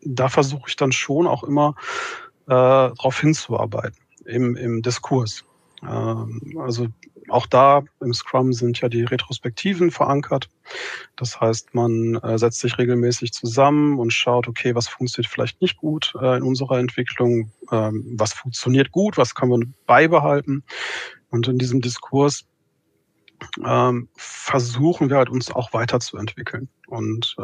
da versuche ich dann schon auch immer äh, darauf hinzuarbeiten im, im Diskurs. Ähm, also auch da im Scrum sind ja die Retrospektiven verankert. Das heißt, man äh, setzt sich regelmäßig zusammen und schaut, okay, was funktioniert vielleicht nicht gut äh, in unserer Entwicklung, ähm, was funktioniert gut, was können wir beibehalten. Und in diesem Diskurs ähm, versuchen wir halt uns auch weiterzuentwickeln. Und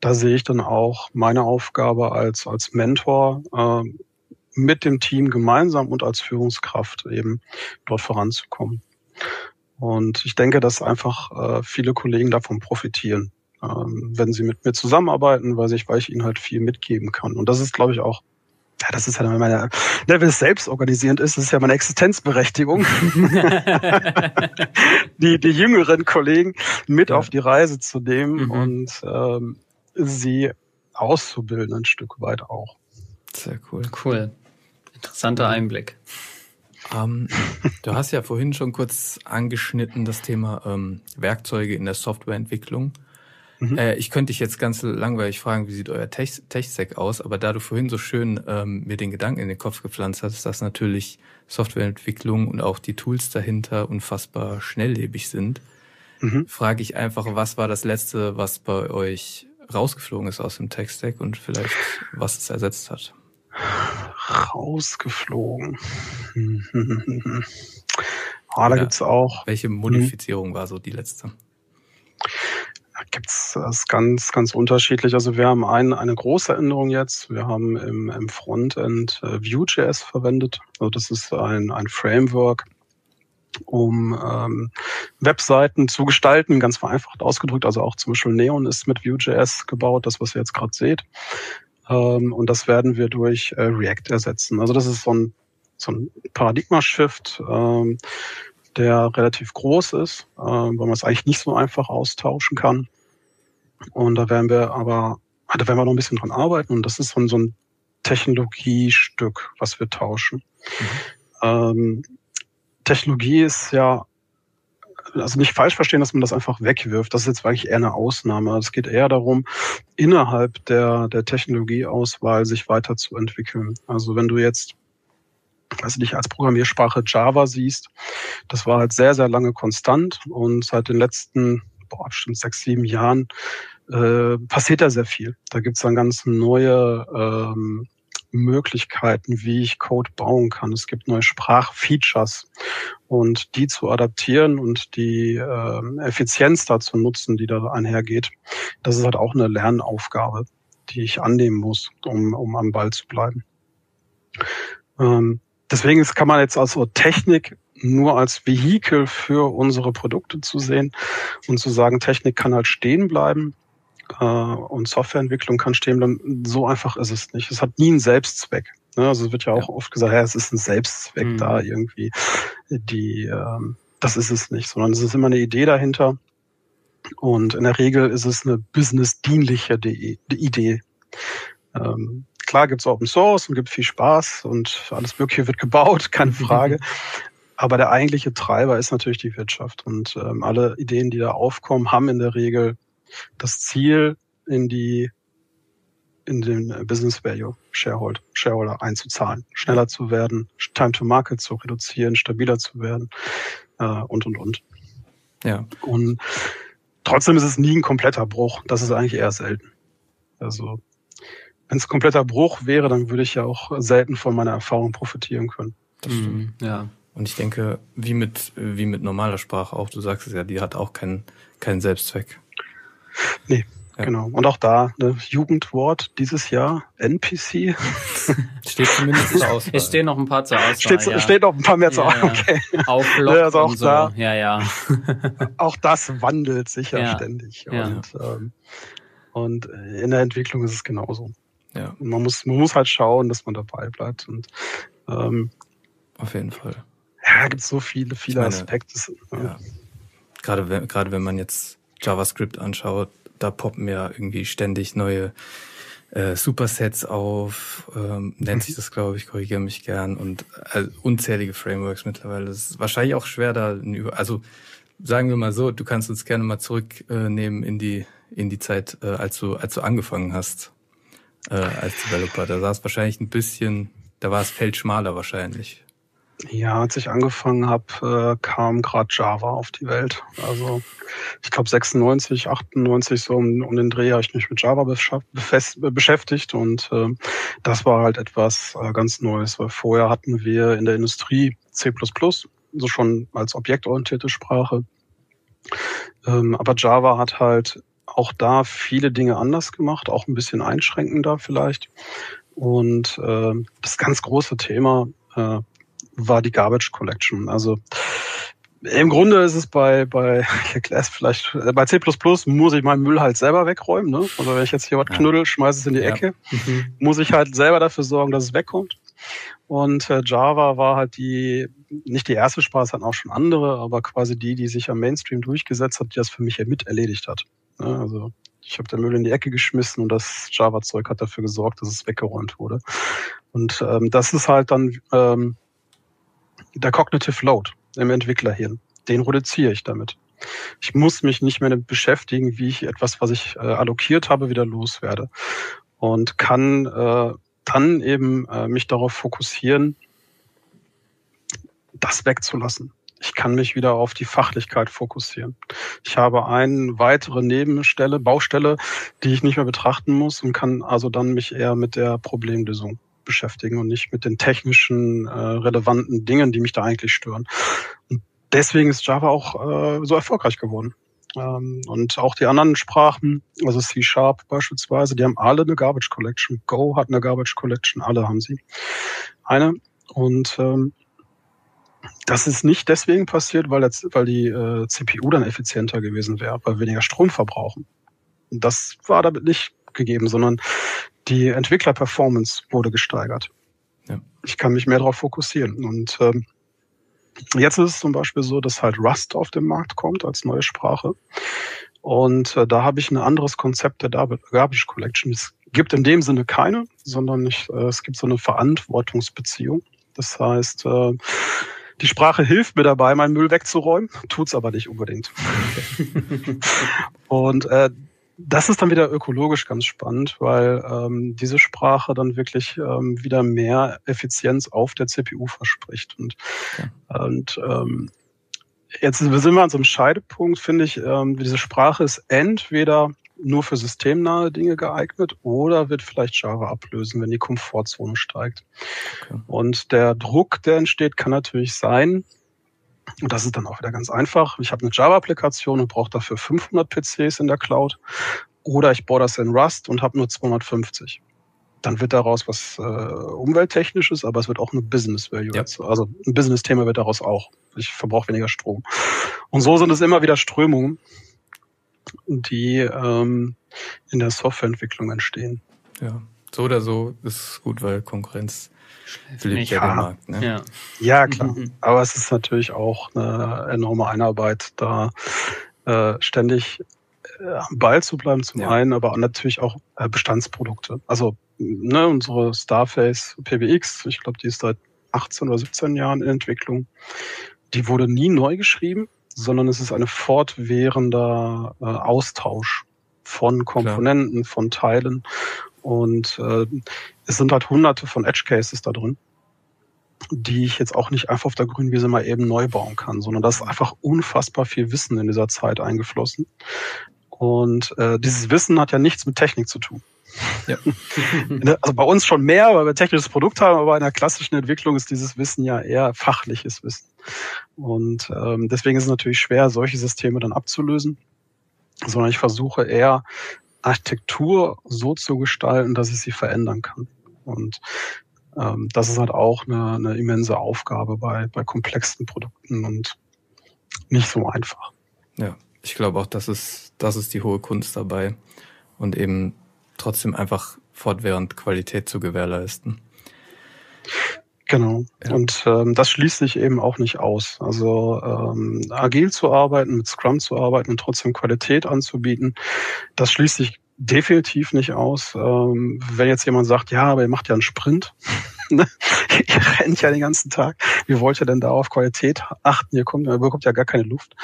da sehe ich dann auch meine Aufgabe als, als Mentor, mit dem Team gemeinsam und als Führungskraft eben dort voranzukommen. Und ich denke, dass einfach äh, viele Kollegen davon profitieren, ähm, wenn sie mit mir zusammenarbeiten, weil ich, weil ich ihnen halt viel mitgeben kann. Und das ist, glaube ich, auch ja, das ist ja meine, ne, wenn es selbst organisierend ist, das ist ja meine Existenzberechtigung, die, die jüngeren Kollegen mit ja. auf die Reise zu nehmen mhm. und ähm, sie auszubilden ein Stück weit auch. Sehr cool. Cool. Interessanter Einblick. Ähm, du hast ja vorhin schon kurz angeschnitten das Thema ähm, Werkzeuge in der Softwareentwicklung. Mhm. Äh, ich könnte dich jetzt ganz langweilig fragen, wie sieht euer Tech-Stack aus, aber da du vorhin so schön ähm, mir den Gedanken in den Kopf gepflanzt hast, dass natürlich Softwareentwicklung und auch die Tools dahinter unfassbar schnelllebig sind, mhm. frage ich einfach, was war das Letzte, was bei euch rausgeflogen ist aus dem Tech-Stack und vielleicht was es ersetzt hat? Rausgeflogen. ah, da gibt's auch. Welche Modifizierung hm. war so die letzte? Da gibt's das ganz, ganz unterschiedlich. Also wir haben ein, eine große Änderung jetzt. Wir haben im, im Frontend äh, Vue.js verwendet. Also das ist ein, ein Framework, um ähm, Webseiten zu gestalten, ganz vereinfacht ausgedrückt. Also auch zum Beispiel Neon ist mit Vue.js gebaut, das, was ihr jetzt gerade seht. Ähm, und das werden wir durch äh, React ersetzen. Also das ist so ein, so ein Paradigma-Shift, ähm, der relativ groß ist, äh, weil man es eigentlich nicht so einfach austauschen kann. Und da werden wir aber, da werden wir noch ein bisschen dran arbeiten. Und das ist so ein, so ein Technologiestück, was wir tauschen. Mhm. Ähm, Technologie ist ja also nicht falsch verstehen, dass man das einfach wegwirft. Das ist jetzt eigentlich eher eine Ausnahme. Es geht eher darum, innerhalb der, der Technologieauswahl sich weiterzuentwickeln. Also wenn du jetzt also dich als Programmiersprache Java siehst, das war halt sehr, sehr lange konstant und seit den letzten, boah, bestimmt sechs, sieben Jahren äh, passiert da sehr viel. Da gibt's dann ganz neue ähm, Möglichkeiten, wie ich Code bauen kann. Es gibt neue Sprachfeatures und die zu adaptieren und die äh, Effizienz dazu nutzen, die da einhergeht, das ist halt auch eine Lernaufgabe, die ich annehmen muss, um, um am Ball zu bleiben. Ähm, deswegen kann man jetzt also Technik nur als Vehikel für unsere Produkte zu sehen und zu sagen, Technik kann halt stehen bleiben äh, und Softwareentwicklung kann stehen bleiben. So einfach ist es nicht. Es hat nie einen Selbstzweck. Ne? Also es wird ja auch ja. oft gesagt, ja, es ist ein Selbstzweck mhm. da irgendwie. Die, ähm, das ist es nicht, sondern es ist immer eine Idee dahinter. Und in der Regel ist es eine businessdienliche Idee. Ähm, klar gibt's Open Source und gibt viel Spaß und alles Mögliche wird gebaut, keine Frage. Aber der eigentliche Treiber ist natürlich die Wirtschaft. Und ähm, alle Ideen, die da aufkommen, haben in der Regel das Ziel, in die in den Business Value Shareholder, Shareholder einzuzahlen, schneller zu werden, Time to Market zu reduzieren, stabiler zu werden äh, und und und. Ja. Und trotzdem ist es nie ein kompletter Bruch. Das ist eigentlich eher selten. Also wenn es kompletter Bruch wäre, dann würde ich ja auch selten von meiner Erfahrung profitieren können. Das stimmt. Mhm, ja. Und ich denke, wie mit, wie mit normaler Sprache auch, du sagst es ja, die hat auch keinen, keinen Selbstzweck. Nee, Ja. Genau. Und auch da ne, Jugendwort dieses Jahr, NPC. steht zumindest zur Auswahl. Es stehen noch ein paar zur Auswahl. Steht, ja. steht noch ein paar mehr zur Auswahl. Okay. Auf Blog also auch so. da, ja, ja. auch das wandelt sich ja, ständig. Und, ähm, und in der Entwicklung ist es genauso. Ja. man muss, man muss halt schauen, dass man dabei bleibt. Und ähm, auf jeden Fall. Ja, gibt so viele, viele meine, Aspekte. Ja. Gerade wenn, gerade wenn man jetzt JavaScript anschaut, da poppen ja irgendwie ständig neue äh, Supersets auf, ähm, nennt sich das, glaube ich, korrigiere mich gern, und äh, unzählige Frameworks mittlerweile. Es ist wahrscheinlich auch schwer, da also sagen wir mal so, du kannst uns gerne mal zurücknehmen äh, in die in die Zeit, äh, als du als du angefangen hast äh, als Developer. Da sah es wahrscheinlich ein bisschen, da war es Feld schmaler wahrscheinlich. Ja, als ich angefangen habe, äh, kam gerade Java auf die Welt. Also ich glaube 96, 98 so um, um den Dreh habe ich mich mit Java beschäftigt und äh, das war halt etwas äh, ganz Neues, weil vorher hatten wir in der Industrie C++, so schon als objektorientierte Sprache. Ähm, aber Java hat halt auch da viele Dinge anders gemacht, auch ein bisschen einschränkender vielleicht. Und äh, das ganz große Thema äh, war die Garbage Collection. Also im Grunde ist es bei, bei, es vielleicht, äh, bei C++ muss ich meinen Müll halt selber wegräumen. Ne? Also wenn ich jetzt hier was knuddel, schmeiße es in die ja. Ecke, mhm. muss ich halt selber dafür sorgen, dass es wegkommt. Und äh, Java war halt die, nicht die erste Sprache, es hatten auch schon andere, aber quasi die, die sich am Mainstream durchgesetzt hat, die das für mich ja mit erledigt hat. Ne? Also ich habe den Müll in die Ecke geschmissen und das Java-Zeug hat dafür gesorgt, dass es weggeräumt wurde. Und ähm, das ist halt dann ähm, der Cognitive Load im Entwicklerhirn. Den reduziere ich damit. Ich muss mich nicht mehr damit beschäftigen, wie ich etwas, was ich äh, allokiert habe, wieder loswerde. Und kann äh, dann eben äh, mich darauf fokussieren, das wegzulassen. Ich kann mich wieder auf die Fachlichkeit fokussieren. Ich habe eine weitere Nebenstelle, Baustelle, die ich nicht mehr betrachten muss und kann also dann mich eher mit der Problemlösung beschäftigen und nicht mit den technischen, äh, relevanten Dingen, die mich da eigentlich stören. Und deswegen ist Java auch äh, so erfolgreich geworden. Ähm, und auch die anderen Sprachen, also C Sharp beispielsweise, die haben alle eine Garbage Collection. Go hat eine Garbage Collection, alle haben sie. Eine. Und ähm, das ist nicht deswegen passiert, weil, jetzt, weil die äh, CPU dann effizienter gewesen wäre, weil weniger Strom verbrauchen. Das war damit nicht gegeben, sondern die Entwickler-Performance wurde gesteigert. Ja. Ich kann mich mehr darauf fokussieren. Und ähm, jetzt ist es zum Beispiel so, dass halt Rust auf den Markt kommt als neue Sprache. Und äh, da habe ich ein anderes Konzept der Garbage Collection. Es gibt in dem Sinne keine, sondern ich, äh, es gibt so eine Verantwortungsbeziehung. Das heißt, äh, die Sprache hilft mir dabei, meinen Müll wegzuräumen, tut's aber nicht unbedingt. und äh, das ist dann wieder ökologisch ganz spannend, weil ähm, diese Sprache dann wirklich ähm, wieder mehr Effizienz auf der CPU verspricht. Und, ja. und ähm, jetzt sind wir an so einem Scheidepunkt, finde ich, ähm, diese Sprache ist entweder nur für systemnahe Dinge geeignet oder wird vielleicht Java ablösen, wenn die Komfortzone steigt. Okay. Und der Druck, der entsteht, kann natürlich sein, und das ist dann auch wieder ganz einfach. Ich habe eine Java-Applikation und brauche dafür 500 PCs in der Cloud. Oder ich baue das in Rust und habe nur 250. Dann wird daraus was äh, umwelttechnisches, aber es wird auch eine Business Value. Ja. Also ein Business-Thema wird daraus auch. Ich verbrauche weniger Strom. Und so sind es immer wieder Strömungen die ähm, in der Softwareentwicklung entstehen. Ja, so oder so ist es gut, weil Konkurrenz belebt ja den Markt. Ne? Ja. ja, klar. Mhm. Aber es ist natürlich auch eine enorme Einarbeit, da äh, ständig äh, am Ball zu bleiben, zum ja. einen, aber natürlich auch äh, Bestandsprodukte. Also ne, unsere Starface PBX, ich glaube, die ist seit 18 oder 17 Jahren in Entwicklung. Die wurde nie neu geschrieben sondern es ist ein fortwährender äh, Austausch von Komponenten, Klar. von Teilen. Und äh, es sind halt hunderte von Edge Cases da drin, die ich jetzt auch nicht einfach auf der grünen Wiese mal eben neu bauen kann, sondern da ist einfach unfassbar viel Wissen in dieser Zeit eingeflossen. Und äh, dieses Wissen hat ja nichts mit Technik zu tun. Ja. also bei uns schon mehr, weil wir technisches Produkt haben, aber in der klassischen Entwicklung ist dieses Wissen ja eher fachliches Wissen. Und ähm, deswegen ist es natürlich schwer, solche Systeme dann abzulösen, sondern ich versuche eher Architektur so zu gestalten, dass ich sie verändern kann. Und ähm, das ist halt auch eine, eine immense Aufgabe bei, bei komplexen Produkten und nicht so einfach. Ja, ich glaube auch, das ist, das ist die hohe Kunst dabei und eben trotzdem einfach fortwährend Qualität zu gewährleisten. Genau. Ja. Und ähm, das schließt sich eben auch nicht aus. Also ähm, agil zu arbeiten, mit Scrum zu arbeiten und trotzdem Qualität anzubieten, das schließt sich definitiv nicht aus. Ähm, wenn jetzt jemand sagt, ja, aber ihr macht ja einen Sprint, ne? ihr rennt ja den ganzen Tag, wie wollt ihr denn da auf Qualität achten? Ihr, kommt, ihr bekommt ja gar keine Luft.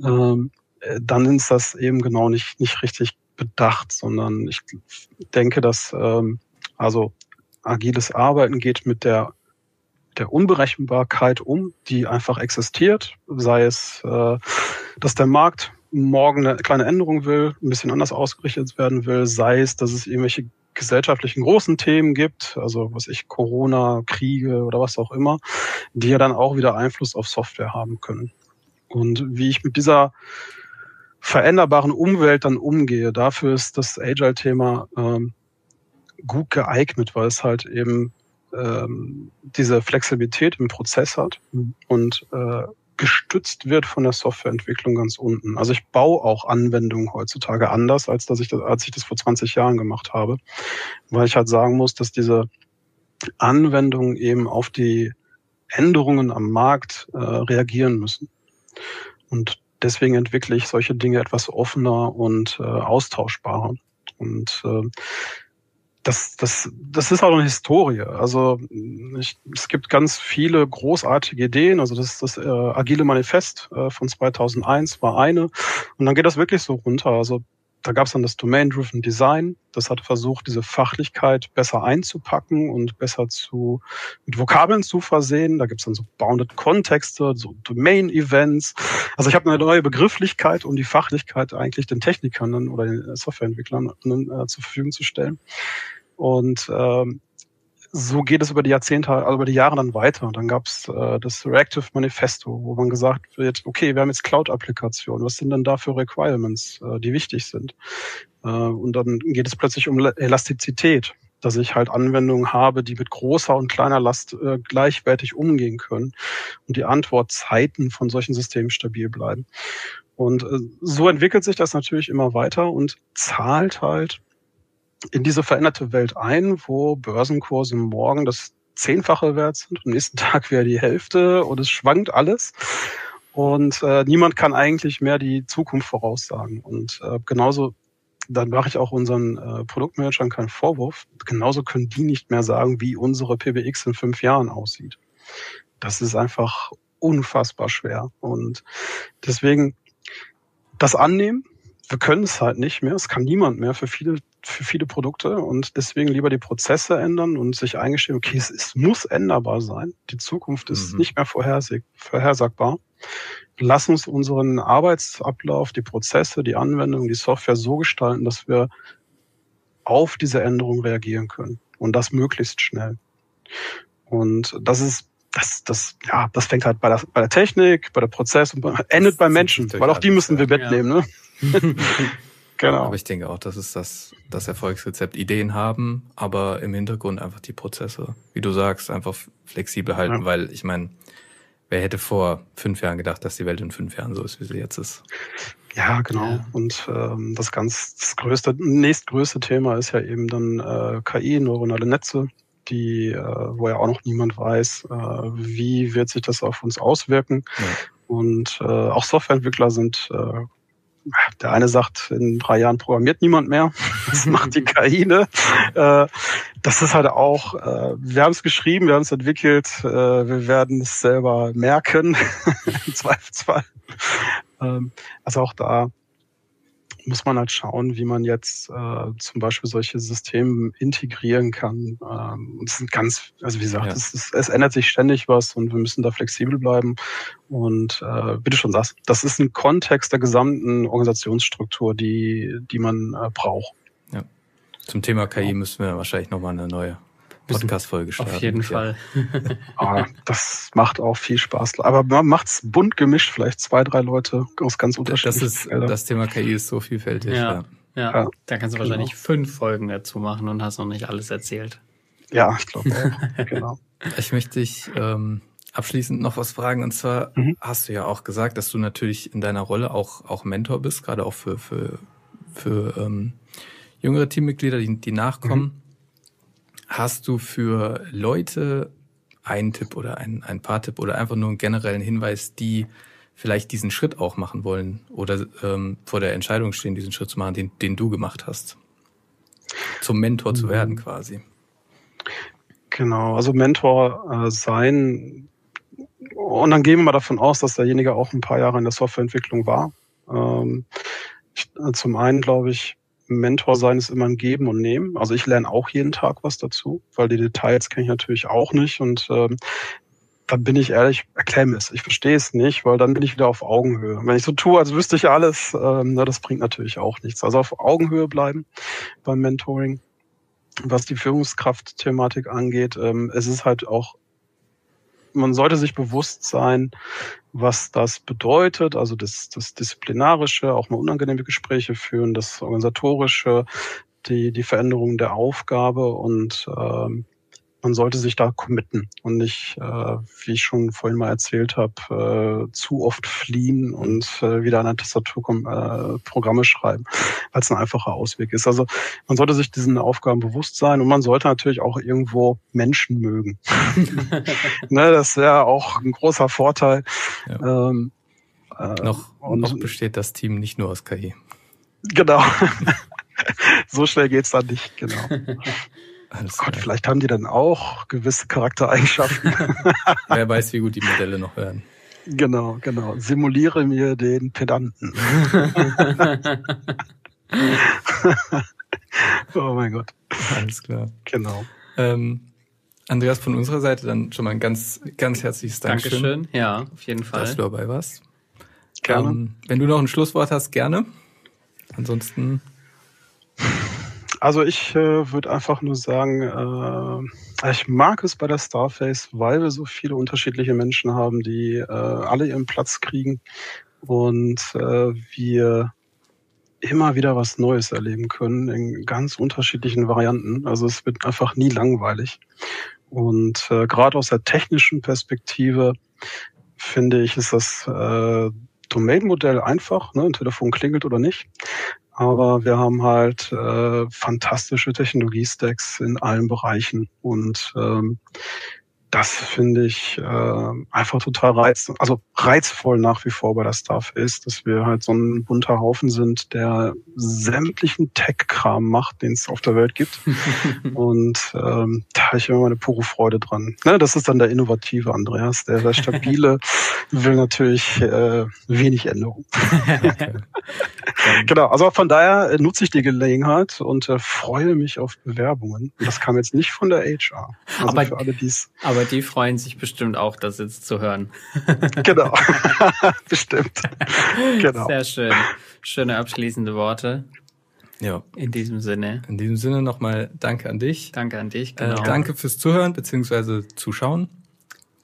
Ähm, äh, dann ist das eben genau nicht, nicht richtig bedacht, sondern ich denke, dass ähm, also agiles Arbeiten geht mit der der Unberechenbarkeit um, die einfach existiert, sei es, äh, dass der Markt morgen eine kleine Änderung will, ein bisschen anders ausgerichtet werden will, sei es, dass es irgendwelche gesellschaftlichen großen Themen gibt, also was ich Corona, Kriege oder was auch immer, die ja dann auch wieder Einfluss auf Software haben können. Und wie ich mit dieser veränderbaren Umwelt dann umgehe, dafür ist das Agile-Thema ähm, gut geeignet, weil es halt eben ähm, diese Flexibilität im Prozess hat mhm. und äh, gestützt wird von der Softwareentwicklung ganz unten. Also ich baue auch Anwendungen heutzutage anders, als dass ich das, als ich das vor 20 Jahren gemacht habe, weil ich halt sagen muss, dass diese Anwendungen eben auf die Änderungen am Markt äh, reagieren müssen. Und deswegen entwickle ich solche Dinge etwas offener und äh, austauschbarer. Und äh, das, das, das ist auch eine Historie. Also ich, es gibt ganz viele großartige Ideen. Also das, das äh, agile Manifest äh, von 2001 war eine. Und dann geht das wirklich so runter. Also da gab es dann das Domain-Driven Design. Das hat versucht, diese Fachlichkeit besser einzupacken und besser zu mit Vokabeln zu versehen. Da gibt es dann so Bounded Kontexte, so Domain-Events. Also ich habe eine neue Begrifflichkeit, um die Fachlichkeit eigentlich den Technikern oder den Softwareentwicklern äh, zur Verfügung zu stellen. Und ähm, so geht es über die Jahrzehnte, also über die Jahre dann weiter. Dann gab es äh, das Reactive Manifesto, wo man gesagt wird, okay, wir haben jetzt Cloud-Applikationen, was sind denn da für Requirements, äh, die wichtig sind? Äh, und dann geht es plötzlich um Elastizität, dass ich halt Anwendungen habe, die mit großer und kleiner Last äh, gleichwertig umgehen können und die Antwortzeiten von solchen Systemen stabil bleiben. Und äh, so entwickelt sich das natürlich immer weiter und zahlt halt in diese veränderte Welt ein, wo Börsenkurse morgen das Zehnfache wert sind, am nächsten Tag wäre die Hälfte und es schwankt alles. Und äh, niemand kann eigentlich mehr die Zukunft voraussagen. Und äh, genauso, dann mache ich auch unseren äh, Produktmanagern keinen Vorwurf, genauso können die nicht mehr sagen, wie unsere PBX in fünf Jahren aussieht. Das ist einfach unfassbar schwer. Und deswegen das annehmen, wir können es halt nicht mehr. Es kann niemand mehr für viele, für viele Produkte und deswegen lieber die Prozesse ändern und sich eingestehen, okay, es, es muss änderbar sein. Die Zukunft ist mhm. nicht mehr vorhersagbar. Lass uns unseren Arbeitsablauf, die Prozesse, die Anwendung, die Software so gestalten, dass wir auf diese Änderung reagieren können und das möglichst schnell. Und das ist das, das, ja, das fängt halt bei der, bei der Technik, bei der Prozess und endet beim Menschen, weil auch die müssen wir mitnehmen. Ja. Ne? genau. Aber ich denke auch, das ist das, das Erfolgsrezept. Ideen haben, aber im Hintergrund einfach die Prozesse, wie du sagst, einfach flexibel halten, ja. weil ich meine, wer hätte vor fünf Jahren gedacht, dass die Welt in fünf Jahren so ist, wie sie jetzt ist? Ja, genau. Ja. Und ähm, das ganz das größte, nächstgrößte Thema ist ja eben dann äh, KI, neuronale Netze, die, äh, wo ja auch noch niemand weiß, äh, wie wird sich das auf uns auswirken. Ja. Und äh, auch Softwareentwickler sind äh, der eine sagt, in drei Jahren programmiert niemand mehr. Das macht die KI. Ne? Äh, das ist halt auch, äh, wir haben es geschrieben, wir haben es entwickelt, äh, wir werden es selber merken, im Zweifelsfall. Ähm, also auch da muss man halt schauen, wie man jetzt äh, zum Beispiel solche Systeme integrieren kann. Ähm, es sind ganz, also wie gesagt, ja. es, ist, es ändert sich ständig was und wir müssen da flexibel bleiben. Und äh, bitte schon das, das ist ein Kontext der gesamten Organisationsstruktur, die, die man äh, braucht. Ja. Zum Thema KI müssen wir wahrscheinlich nochmal eine neue Podcast-Folge starten. Auf jeden Fall. ah, das macht auch viel Spaß. Aber man macht's bunt gemischt, vielleicht zwei, drei Leute aus ganz unterschiedlichen das ist, Feldern. Das Thema KI ist so vielfältig. Ja. ja. Ja, ja. da kannst du genau. wahrscheinlich fünf Folgen dazu machen und hast noch nicht alles erzählt. Ja, ich glaube auch. genau. Ich möchte dich ähm, abschließend noch was fragen. Und zwar mhm. hast du ja auch gesagt, dass du natürlich in deiner Rolle auch, auch Mentor bist, gerade auch für, für, für ähm, jüngere Teammitglieder, die, die nachkommen. Mhm. Hast du für Leute einen Tipp oder ein, ein paar Tipp oder einfach nur einen generellen Hinweis, die vielleicht diesen Schritt auch machen wollen oder ähm, vor der Entscheidung stehen, diesen Schritt zu machen, den, den du gemacht hast? Zum Mentor mhm. zu werden quasi. Genau, also Mentor äh, sein. Und dann gehen wir mal davon aus, dass derjenige auch ein paar Jahre in der Softwareentwicklung war. Ähm, äh, zum einen glaube ich, Mentor sein ist immer ein Geben und Nehmen. Also ich lerne auch jeden Tag was dazu, weil die Details kenne ich natürlich auch nicht. Und ähm, dann bin ich ehrlich, erklär mir es. Ich verstehe es nicht, weil dann bin ich wieder auf Augenhöhe. Wenn ich so tue, als wüsste ich alles, ähm, na, das bringt natürlich auch nichts. Also auf Augenhöhe bleiben beim Mentoring. Was die Führungskraft-Thematik angeht, ähm, es ist halt auch man sollte sich bewusst sein, was das bedeutet, also das, das Disziplinarische, auch mal unangenehme Gespräche führen, das Organisatorische, die, die Veränderung der Aufgabe und ähm, man sollte sich da committen und nicht, äh, wie ich schon vorhin mal erzählt habe, äh, zu oft fliehen und äh, wieder an der Tastatur äh, Programme schreiben, weil es ein einfacher Ausweg ist. Also man sollte sich diesen Aufgaben bewusst sein und man sollte natürlich auch irgendwo Menschen mögen. ne, das wäre auch ein großer Vorteil. Ja. Ähm, äh, noch, und, noch besteht das Team nicht nur aus KI. Genau. so schnell geht's dann nicht, genau. Alles Gott, klar. vielleicht haben die dann auch gewisse Charaktereigenschaften. Wer weiß, wie gut die Modelle noch werden. Genau, genau. Simuliere mir den Pedanten. oh mein Gott. Alles klar. Genau. Ähm, Andreas, von unserer Seite dann schon mal ein ganz, ganz herzliches Dankeschön. Dankeschön, ja, auf jeden Fall. Dass du dabei warst. Gerne. Ähm, wenn du noch ein Schlusswort hast, gerne. Ansonsten also ich äh, würde einfach nur sagen, äh, ich mag es bei der Starface, weil wir so viele unterschiedliche Menschen haben, die äh, alle ihren Platz kriegen und äh, wir immer wieder was Neues erleben können in ganz unterschiedlichen Varianten. Also es wird einfach nie langweilig. Und äh, gerade aus der technischen Perspektive finde ich, ist das äh, Domain-Modell einfach, ne, ein Telefon klingelt oder nicht aber wir haben halt äh, fantastische Technologiestacks in allen Bereichen. Und ähm, das finde ich äh, einfach total reiz, also reizvoll nach wie vor bei der Stuff ist, dass wir halt so ein bunter Haufen sind, der sämtlichen Tech-Kram macht, den es auf der Welt gibt. und ähm, da habe ich immer meine pure Freude dran. Ne, das ist dann der innovative Andreas, der, der stabile will natürlich äh, wenig Änderung. genau, also von daher nutze ich die Gelegenheit und äh, freue mich auf Bewerbungen. Das kam jetzt nicht von der HR. Also aber, für alle, die's aber aber die freuen sich bestimmt auch, das jetzt zu hören. genau, bestimmt. Genau. Sehr schön. Schöne abschließende Worte. Ja. In diesem Sinne. In diesem Sinne nochmal Danke an dich. Danke an dich, genau. Äh, danke fürs Zuhören bzw. Zuschauen.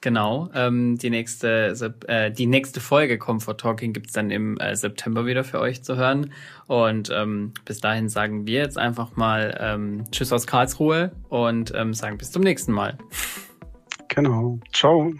Genau. Ähm, die nächste äh, die nächste Folge Comfort Talking gibt's dann im äh, September wieder für euch zu hören. Und ähm, bis dahin sagen wir jetzt einfach mal ähm, Tschüss aus Karlsruhe und ähm, sagen bis zum nächsten Mal. Genau. Ciao.